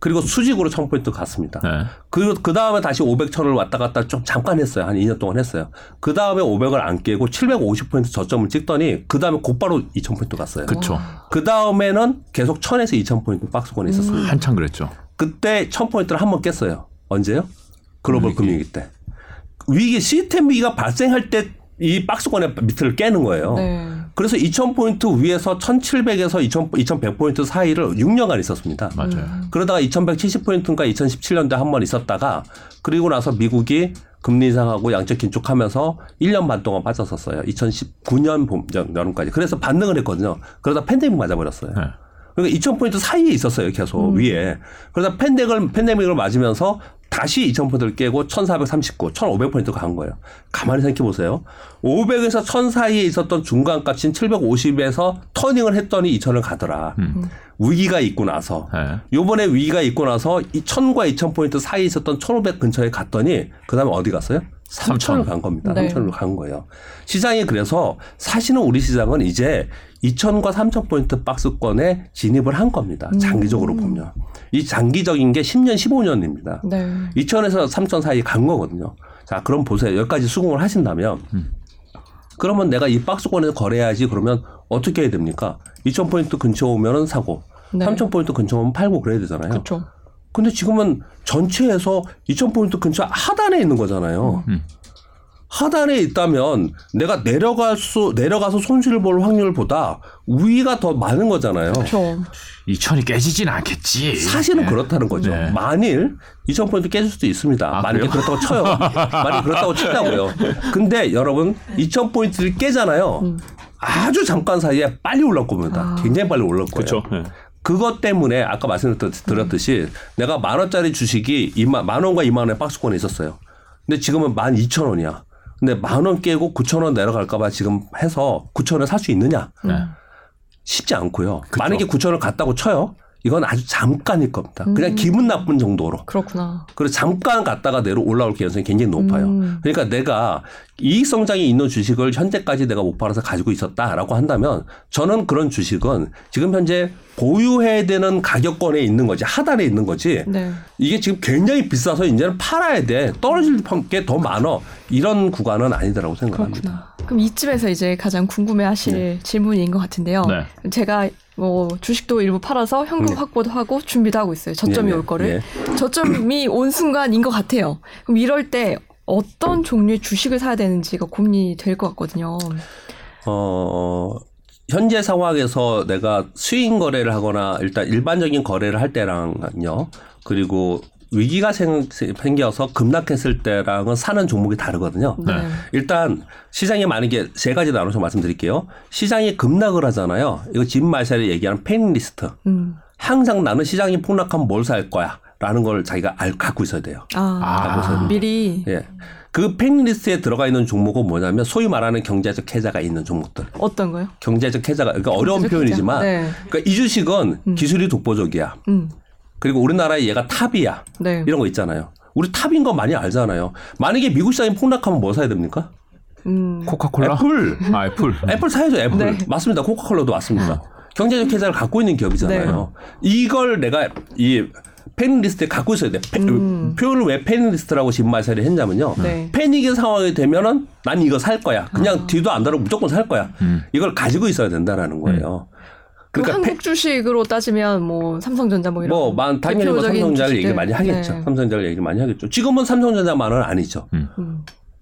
그리고 수직으로 1000포인트 갔습니다. 네. 그, 그 다음에 다시 500, 1000을 왔다 갔다 좀 잠깐 했어요. 한 2년 동안 했어요. 그 다음에 500을 안 깨고 750포인트 저점을 찍더니 그 다음에 곧바로 2000포인트 갔어요. 그쵸. 그 다음에는 계속 1000에서 2000포인트 박스권이 있었습니다. 한참 그랬죠. 그때 1000포인트를 한 번 깼어요. 언제요? 글로벌 금융위기 때. 위기, 시스템 위기가 발생할 때 이 박스권의 밑을 깨는 거예요. 네. 그래서 2000포인트 위에서 1700에서 2000, 2100포인트 사이를 6년간 있었습니다. 맞아요. 그러다가 2170포인트인가 2017년도에 한 번 있었다가 그리고 나서 미국이 금리 인상하고 양적 긴축하면서 1년 반 동안 빠졌었어요. 2019년 봄, 여- 여름까지. 그래서 반등을 했거든요. 그러다 팬데믹 맞아버렸어요. 네. 그러니까 2000포인트 사이에 있었어요. 계속 위에. 그러다 팬데믹을, 팬데믹을 맞으면서 다시 2000포인트를 깨고 1439, 1500포인트가 간 거예요. 가만히 생각해 보세요. 500에서 1000 사이에 있었던 중간 값인 750에서 터닝을 했더니 2000을 가더라. 위기가 있고 나서. 네. 요번에 위기가 있고 나서 이 1000과 2000포인트 사이에 있었던 1500 근처에 갔더니 그다음에 어디 갔어요? 3000을 간 겁니다. 네. 3000을 간 거예요. 시장이 그래서 사실은 우리 시장은 이제 2000과 3000포인트 박스권에 진입을 한 겁니다. 장기적으로 보면. 이 장기적인 게 10년, 15년입니다. 네. 2000에서 3000 사이 간 거거든요. 자, 그럼 보세요. 여기까지 수긍을 하신다면 그러면 내가 이 박스권에서 거래해야지 그러면 어떻게 해야 됩니까? 2000포인트 근처 오면은 사고, 네. 3000포인트 근처 오면 팔고 그래야 되잖아요. 그렇죠. 근데 지금은 전체에서 2000포인트 근처 하단에 있는 거잖아요. 음. 하단에 있다면 내가 내려갈 수, 내려가서 손실을 볼 확률보다 위가 더 많은 거잖아요. 그렇죠. 2000이 깨지진 않겠지. 사실은 그렇다는 거죠. 네. 만일 2000포인트 깨질 수도 있습니다. 아, 만약에 그래요? 그렇다고 쳐요. 만약에 그렇다고 치자고요. 근데 여러분 2000포인트를 깨잖아요. 아주 잠깐 사이에 빨리 올라올 겁니다. 아. 굉장히 빨리 올라올 거예요. 그렇죠. 네. 그것 때문에 아까 말씀드렸듯이 내가 만 원짜리 주식이 2만, 만 원과 2만 원의 박스권에 있었어요. 근데 지금은 만 2천 원이야. 근데 만 원 깨고 9천 원 내려갈까봐 지금 해서 9천 원 살 수 있느냐? 네. 쉽지 않고요. 그쵸. 만약에 9천 원을 갔다고 쳐요. 이건 아주 잠깐일 겁니다. 그냥 기분 나쁜 정도로. 그렇구나. 그래서 잠깐 갔다가 내려 올라올 가능성이 굉장히 높아요. 음. 그러니까 내가 이익 성장이 있는 주식을 현재까지 내가 못 팔아서 가지고 있었다라고 한다면 저는 그런 주식은 지금 현재 보유해야 되는 가격권에 있는 거지 하단에 있는 거지 네. 이게 지금 굉장히 비싸서 이제는 팔아야 돼 떨어질 게 더 많어 이런 구간은 아니더라고 생각합니다. 그렇구나. 그럼 이쯤에서 이제 가장 궁금해하실 질문인 것 같은데요. 네. 제가 뭐 주식도 일부 팔아서 현금 네. 확보도 하고 준비도 하고 있어요. 저점이 네, 네. 올 거를. 예. 저점이 온 순간인 것 같아요. 그럼 이럴 때 어떤 종류의 주식을 사야 되는지가 고민이 될 것 같거든요. 어, 현재 상황에서 내가 스윙 거래를 하거나 일단 일반적인 거래를 할 때랑요. 그리고 위기가 생, 생겨서 급락했을 때랑은 사는 종목이 다르거든요. 네. 일단 시장에 많은 게세 가지 나눠서 말씀드릴게요. 시장이 급락을 하잖아요. 이거 집 마샬이 얘기하는 패닉리스트. 음. 항상 나는 시장이 폭락하면 뭘 살 거야. 라는 걸 자기가 알, 갖고 있어야 돼요. 아, 아. 미리 예. 그 패닉리스트에 들어가 있는 종목은 뭐냐면 소위 말하는 경제적 해자가 있는 종목들. 어떤 거요? 경제적 해자가 그러니까 어려운 표현이지만. 네. 그러니까 이 주식은 기술이 독보적이야. 음. 그리고 우리나라에 얘가 top이야. 네. 이런 거 있잖아요. 우리 top인 거 많이 알잖아요. 만약에 미국 시장이 폭락하면 뭐 사야 됩니까? 음. 코카콜라? 애플. 아, 애플. 애플 사야죠, 애플. 네. 맞습니다. 코카콜라도 맞습니다. 경제적 해자를 갖고 있는 기업이잖아요. 네. 이걸 내가 이 panic list에 갖고 있어야 돼. 패- 표현을 왜 panic list라고 진마살이 했냐면요. 음. 네. 패닉의 상황이 되면은 난 이거 살 거야. 그냥 뒤도 안 다르고 무조건 살 거야. 이걸 가지고 있어야 된다라는 거예요. 그 그러니까 한국 주식으로 따지면 뭐 삼성전자 뭐 이런 뭐, 만, 당연히 뭐 삼성전자를. 얘기 많이 하겠죠. 네. 삼성전자를 얘기 많이 하겠죠. 지금은 삼성전자만은 아니죠. 음.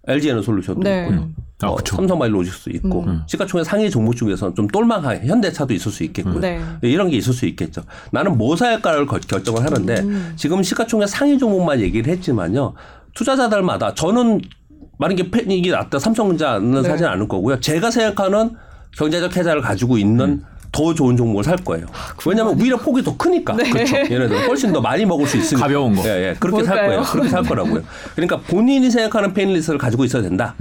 LG에는 솔루션도 네. 있고요. 아, 어, 그쵸. 삼성바이오로직스도 있고 시가총액 상위 종목 중에서는 좀 똘망하게 현대차도 있을 수 있겠고요. 네. 이런 게 있을 수 있겠죠. 나는 뭐 살까를 거- 결정을 하는데 음. 지금 시가총액 상위 종목만 얘기를 했지만요. 투자자들마다 저는 만약에 패닉이 났다 삼성전자는 네. 사진 않을 거고요. 제가 생각하는 경제적 해자를 가지고 있는 더 좋은 종목을 살 거예요. 왜냐하면 오히려 폭이 더 크니까. 그렇죠. 얘네들 훨씬 더 많이 먹을 수 있으니까. 가벼운 거. 예, 예. 그렇게 살 뭘까요? 거예요. 그렇게 살 거라고요. 그러니까 본인이 생각하는 panic list를 가지고 있어야 된다.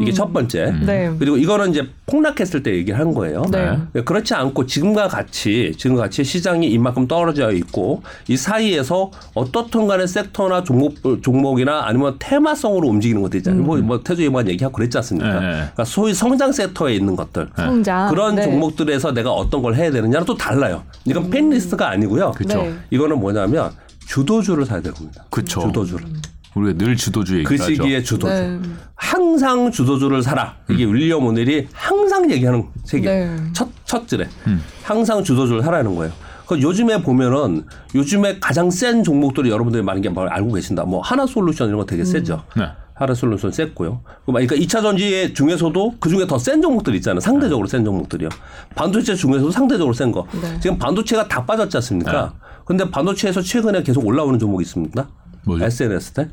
이게 첫 번째. 네. 그리고 이거는 이제 폭락했을 때 얘기를 한 거예요. 네. 그렇지 않고 지금과 같이 지금 같이 시장이 이만큼 떨어져 있고 이 사이에서 어떻든 간에 sector나 종목 종목이나 아니면 테마성으로 움직이는 것들 있잖아요. 뭐, 뭐 태조 이방원 얘기하고 그랬지 않습니까? 네, 네. 그러니까 소위 성장 sector에 있는 것들. 성장 그런 네. 종목들에서 내가 어떤 걸 해야 되느냐는 또 달라요. 이건 panic list가 아니고요. 그쵸. 네. 이거는 뭐냐면 주도주를 사야 됩니다. 그쵸. 주도주를. 우리가 늘 주도주 그 얘기하죠. 시기에 주도주. 네. 항상 주도주를 사라. 이게 윌리엄 오넬이 항상 얘기하는 세계. 네. 첫, 첫 줄에. 항상 주도주를 사라는 거예요. 그 요즘에 보면은 요즘에 가장 센 종목들이 여러분들이 많은 게뭘 알고 계신다. 뭐 하나 솔루션 이런 거 되게 세죠. 네. 솔루션 셌고요. 그러니까 2차 전지 중에서도 그 중에 더 센 종목들 있잖아요. 상대적으로 센 종목들이요. 반도체 중에서도 상대적으로 센 거. 네. 지금 반도체가 다 빠졌지 않습니까? 근데 반도체에서 최근에 계속 올라오는 종목이 있습니다. 뭐죠? SNS 때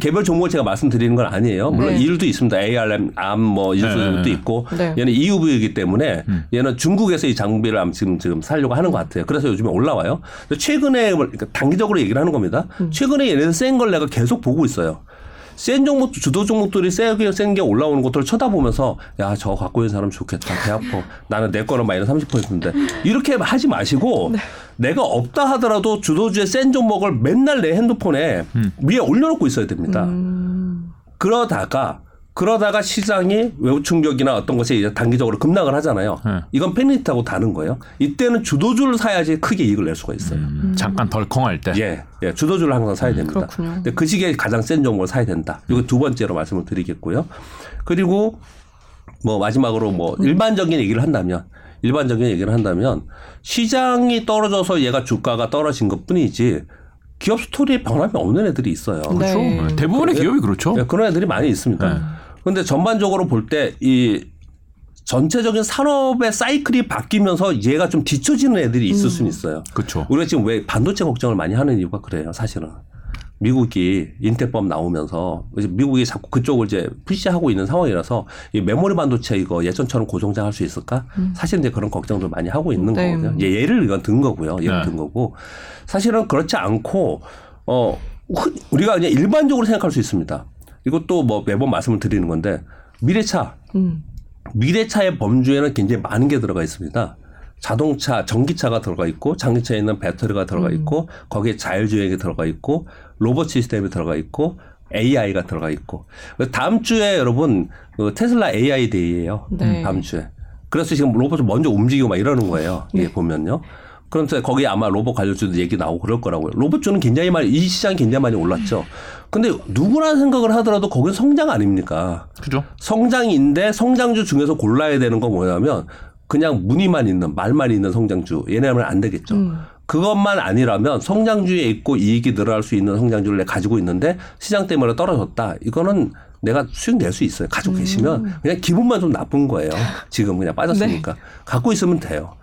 개별 종목을 제가 말씀드리는 건 아니에요. 물론 네. 일도 있습니다. ARM, 암, 뭐 이런 네, 것도 네. 있고 네. 얘는 EUV이기 때문에 얘는 중국에서 이 장비를 지금 지금 살려고 하는 것 같아요. 그래서 요즘에 올라와요. 최근에 뭐 그러니까 단기적으로 얘기를 하는 겁니다. 최근에 얘네들 센 걸 내가 계속 보고 있어요. 센 종목, 주도 종목들이 세게 센 게 올라오는 것들을 쳐다보면서 야, 저거 갖고 있는 사람 좋겠다. 배 아파. 나는 내 거는 마이너스 30%인데. 이렇게 하지 마시고 내가 없다 하더라도 주도주의 센 종목을 맨날 내 핸드폰에 위에 올려놓고 있어야 됩니다. 그러다가 그러다가 시장이 외부 충격이나 어떤 것이 이제 단기적으로 급락을 하잖아요. 네. 이건 팬리트하고 다른 거예요. 이때는 주도주를 사야지 크게 이익을 낼 수가 있어요. 음, 잠깐 덜컹할 때. 예, 예, 주도주를 항상 사야 됩니다. 그렇군요. 근데 그 시기에 가장 센 종목을 사야 된다. 이거 두 번째로 말씀을 드리겠고요. 그리고 뭐 마지막으로 뭐 일반적인 얘기를 한다면 일반적인 얘기를 한다면 시장이 떨어져서 얘가 주가가 떨어진 것 뿐이지 기업 스토리에 변함이 없는 애들이 있어요. 네. 네, 대부분의 기업이 그렇죠. 예, 그런 애들이 많이 있습니다. 네. 그런데 전반적으로 볼 때 이 전체적인 산업의 사이클이 바뀌면서 얘가 좀 뒤처지는 애들이 있을 수는 있어요. 그렇죠. 우리가 지금 왜 반도체 걱정을 많이 하는 이유가 그래요, 사실은. 미국이 인텔법 나오면서 이제 미국이 자꾸 그쪽을 이제 푸시하고 있는 상황이라서 이 메모리 반도체 이거 예전처럼 고성장할 수 있을까? 사실 이제 그런 걱정들 많이 하고 있는 네. 거거든요. 예, 예를 이건 든 거고요. 예를 네. 든 거고 사실은 그렇지 않고 어 흔- 우리가 그냥 일반적으로 생각할 수 있습니다. 이것도 뭐 매번 말씀을 드리는 건데 미래차 음. 미래차의 범주에는 굉장히 많은 게 들어가 있습니다. 자동차, 전기차가 들어가 있고, 장기차에 있는 배터리가 들어가 있고, 거기에 자율주행이 들어가 있고, 로봇 시스템이 들어가 있고, AI가 들어가 있고. 다음 주에 여러분, 그 테슬라 AI 데이예요 네. 다음 주에. 그래서 지금 로봇을 먼저 움직이고 막 이러는 거예요. 이게 보면요. 그런데 거기에 아마 로봇 관련주도 얘기 나오고 그럴 거라고요. 로봇주는 굉장히 많이 이 시장이 굉장히 많이 올랐죠. 근데 누구나 생각을 하더라도 거기는 성장 아닙니까? 그죠? 성장인데 성장주 중에서 골라야 되는 건 뭐냐면 그냥 무늬만 있는 말만 있는 성장주 얘네하면 안 되겠죠. 음. 그것만 아니라면 성장주에 있고 이익이 늘어날 수 있는 성장주를 내가 가지고 있는데 시장 때문에 떨어졌다. 이거는 내가 수익 낼 수 있어요. 가지고 계시면 그냥 기분만 좀 나쁜 거예요. 지금 그냥 빠졌으니까 갖고 있으면 돼요.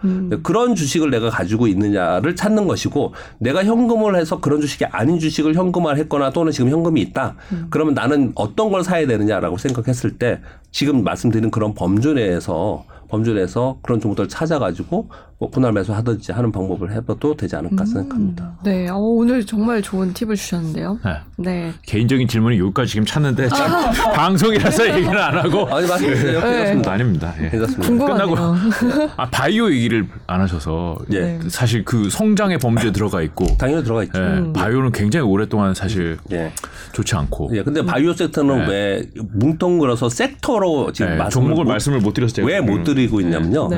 그런 주식을 내가 가지고 있느냐를 찾는 것이고 내가 현금을 해서 그런 주식이 아닌 주식을 현금화했거나 또는 지금 현금이 있다. 그러면 나는 어떤 걸 사야 되느냐라고 생각했을 때 지금 말씀드린 그런 범주 내에서 범주 내에서 그런 종목들을 찾아가지고 뭐 분할 매수하든지 하는 방법을 해봐도 되지 않을까 생각합니다. 네, 어, 오늘 정말 좋은 팁을 주셨는데요. 네. 네. 개인적인 질문이 여기까지 지금 찾는데 참 아. 방송이라서 얘기는 안 하고 아니 맞습니다. 네. 괜찮습니다. 아닙니다. 예. 끝나고 아 바이오 얘기를 안 하셔서 예. 네. 사실 그 성장의 범주에 들어가 있고 당연히 들어가 있죠. 예, 음. 바이오는 굉장히 오랫동안 사실 예. 좋지 않고 예. 근데 바이오 섹터는 네. 왜 뭉텅그려서 sek터로 지금 예, 종목을 못- 말씀을 못 드려서 제가 왜못 드리고 있냐면요.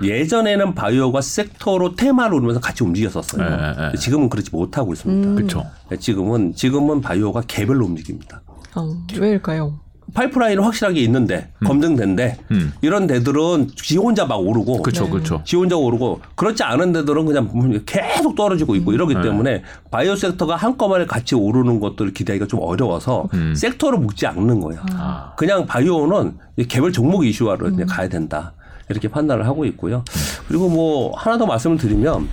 네. 예전에는 바이오가 섹터로 테마를 오르면서 같이 움직였었어요. 네. 지금은 그렇지 못하고 있습니다. 그렇죠. 예, 지금은 지금은 바이오가 개별로 움직입니다. 어, 왜일까요? 파이프라인은 확실하게 있는데 검증된데 음. 이런 데들은 지 혼자 막 오르고 그렇죠, 네. 그렇죠. 지 혼자 오르고 그렇지 않은 데들은 그냥 계속 떨어지고 있고 이러기 네. 때문에 바이오 섹터가 한꺼번에 같이 오르는 것들을 기대하기가 좀 어려워서 섹터로 묶지 않는 거예요. 음. 아. 그냥 바이오는 개별 종목 이슈화로 이제 가야 된다. 이렇게 판단을 하고 있고요. 그리고 뭐 하나 더 말씀을 드리면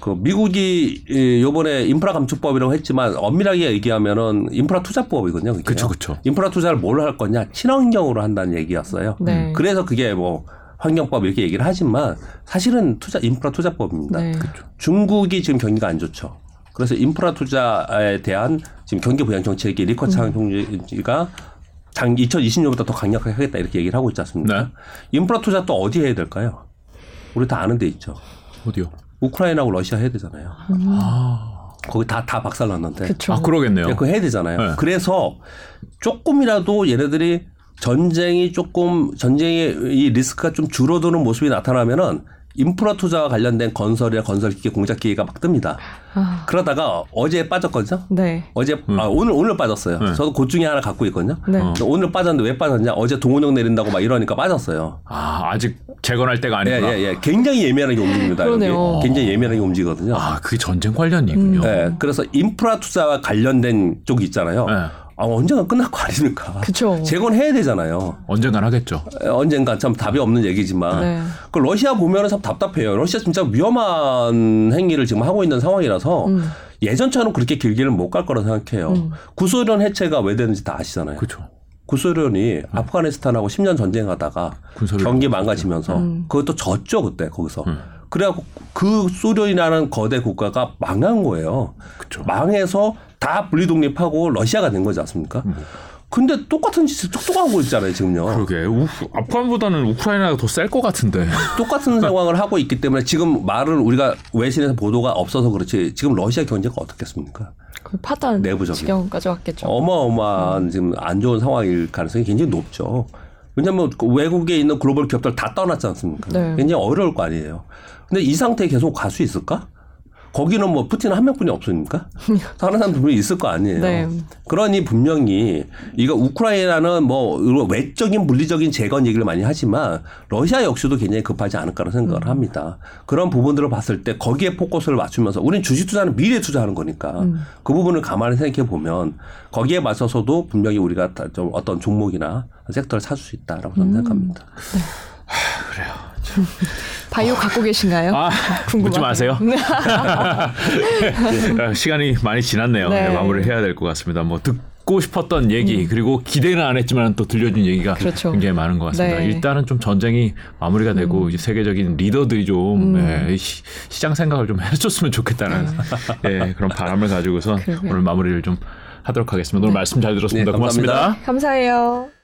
그 미국이 이 요번에 인프라 감축법이라고 했지만 엄밀하게 얘기하면은 인프라 투자법이거든요. 그쵸, 그쵸. 인프라 투자를 뭘 할 거냐? 친환경으로 한다는 얘기였어요. 네. 그래서 그게 뭐 환경법 이렇게 얘기를 하지만 사실은 투자 인프라 투자법입니다. 네. 중국이 지금 경기가 안 좋죠. 그래서 인프라 투자에 대한 지금 경기 부양 정책이 리커창 총리가 장 2020년부터 더 강력하게 하겠다 이렇게 얘기를 하고 있지 않습니까? 네. 인프라 투자 또 어디 해야 될까요? 우리 다 아는 데 있죠. 어디요? 우크라이나하고 러시아 해야 되잖아요. 아, 거기 다 다 박살 났는데. 그렇죠. 아 그러겠네요. 네, 그거 해야 되잖아요. 네. 그래서 조금이라도 얘네들이 전쟁이 조금 전쟁의 이 리스크가 좀 줄어드는 모습이 나타나면은 인프라 투자와 관련된 건설이나 건설 기계 공작 기계가 막 뜹니다. 아, 그러다가 어제 빠졌거든요. 네. 어제 아 오늘 오늘 빠졌어요. 네. 저도 그 중에 하나 갖고 있거든요. 네. 어. 오늘 빠졌는데 왜 빠졌냐? 어제 동원령 내린다고 막 이러니까 빠졌어요. 아 아직 재건할 때가 예, 아니구나. 예, 예. 굉장히 예민하게 움직입니다. 그러네요. 굉장히 예민하게 움직이거든요. 아 그게 전쟁 관련이군요. 예, 그래서 인프라 투자와 관련된 쪽이 있잖아요. 네. 아, 언젠가 끝날 거 아닙니까? 그쵸. 재건해야 되잖아요. 언젠간 하겠죠. 에, 언젠가 참 답이 없는 얘기지만 네. 그 러시아 보면은 참 답답해요. 러시아 진짜 위험한 행위를 지금 하고 있는 상황이라서 음. 예전처럼 그렇게 길게는 못 갈 거라 생각해요. 구소련 해체가 왜 되는지 다 아시잖아요. 그렇죠. 구소련이 아프가니스탄하고 10년 전쟁하다가 경기 망가지면서 음. 그것도 졌죠 그때 거기서. 음. 그래갖고 그 소련이라는 거대 국가가 망한 거예요. 그쵸. 망해서 다 분리 독립하고 러시아가 된 거지 않습니까? 근데 똑같은 짓을 뚝뚝 하고 있잖아요 지금요. 그러게 우, 아프간보다는 우크라이나가 더 셀 것 같은데. 똑같은 상황을 하고 있기 때문에 지금 말을 우리가 외신에서 보도가 없어서 그렇지 지금 러시아 경제가 어떻겠습니까? 그 파탄 내부적인. 지경까지 왔겠죠. 어마어마한 지금 안 좋은 상황일 가능성이 굉장히 높죠. 왜냐하면 그 외국에 있는 글로벌 기업들 다 떠났지 않습니까? 네. 굉장히 어려울 거 아니에요. 근데 이 상태에 계속 갈 수 있을까? 거기는 뭐 푸틴 한 명뿐이 없으니까 다른 사람들 분명히 있을 거 아니에요. 네. 그러니 분명히 이거 우크라이나는 뭐 외적인 물리적인 재건 얘기를 많이 하지만 러시아 역시도 굉장히 급하지 않을까라는 생각을 합니다. 그런 부분들을 봤을 때 거기에 포커스를 맞추면서 우리는 주식 투자는 미래 투자하는 거니까 그 부분을 가만히 생각해 보면 거기에 맞서서도 분명히 우리가 다좀 어떤 종목이나 섹터를 찾을 수 있다라고 저는 생각합니다. 바이오 갖고 계신가요? 아, 묻지 마세요. 네. 아, 시간이 많이 지났네요. 네. 네, 마무리를 해야 될 것 같습니다. 뭐 듣고 싶었던 얘기 그리고 기대는 안 했지만 또 들려준 얘기가 음. 그렇죠. 굉장히 많은 것 같습니다. 네. 음. 일단은 좀 전쟁이 마무리가 되고 이제 세계적인 리더들이 좀 예, 시, 장 생각을 좀 해줬으면 좋겠다는 예, 그런 바람을 가지고서 네. 오늘 마무리를 좀 하도록 하겠습니다. 오늘 말씀 잘 들었습니다. 네, 감사합니다. 고맙습니다. 감사해요.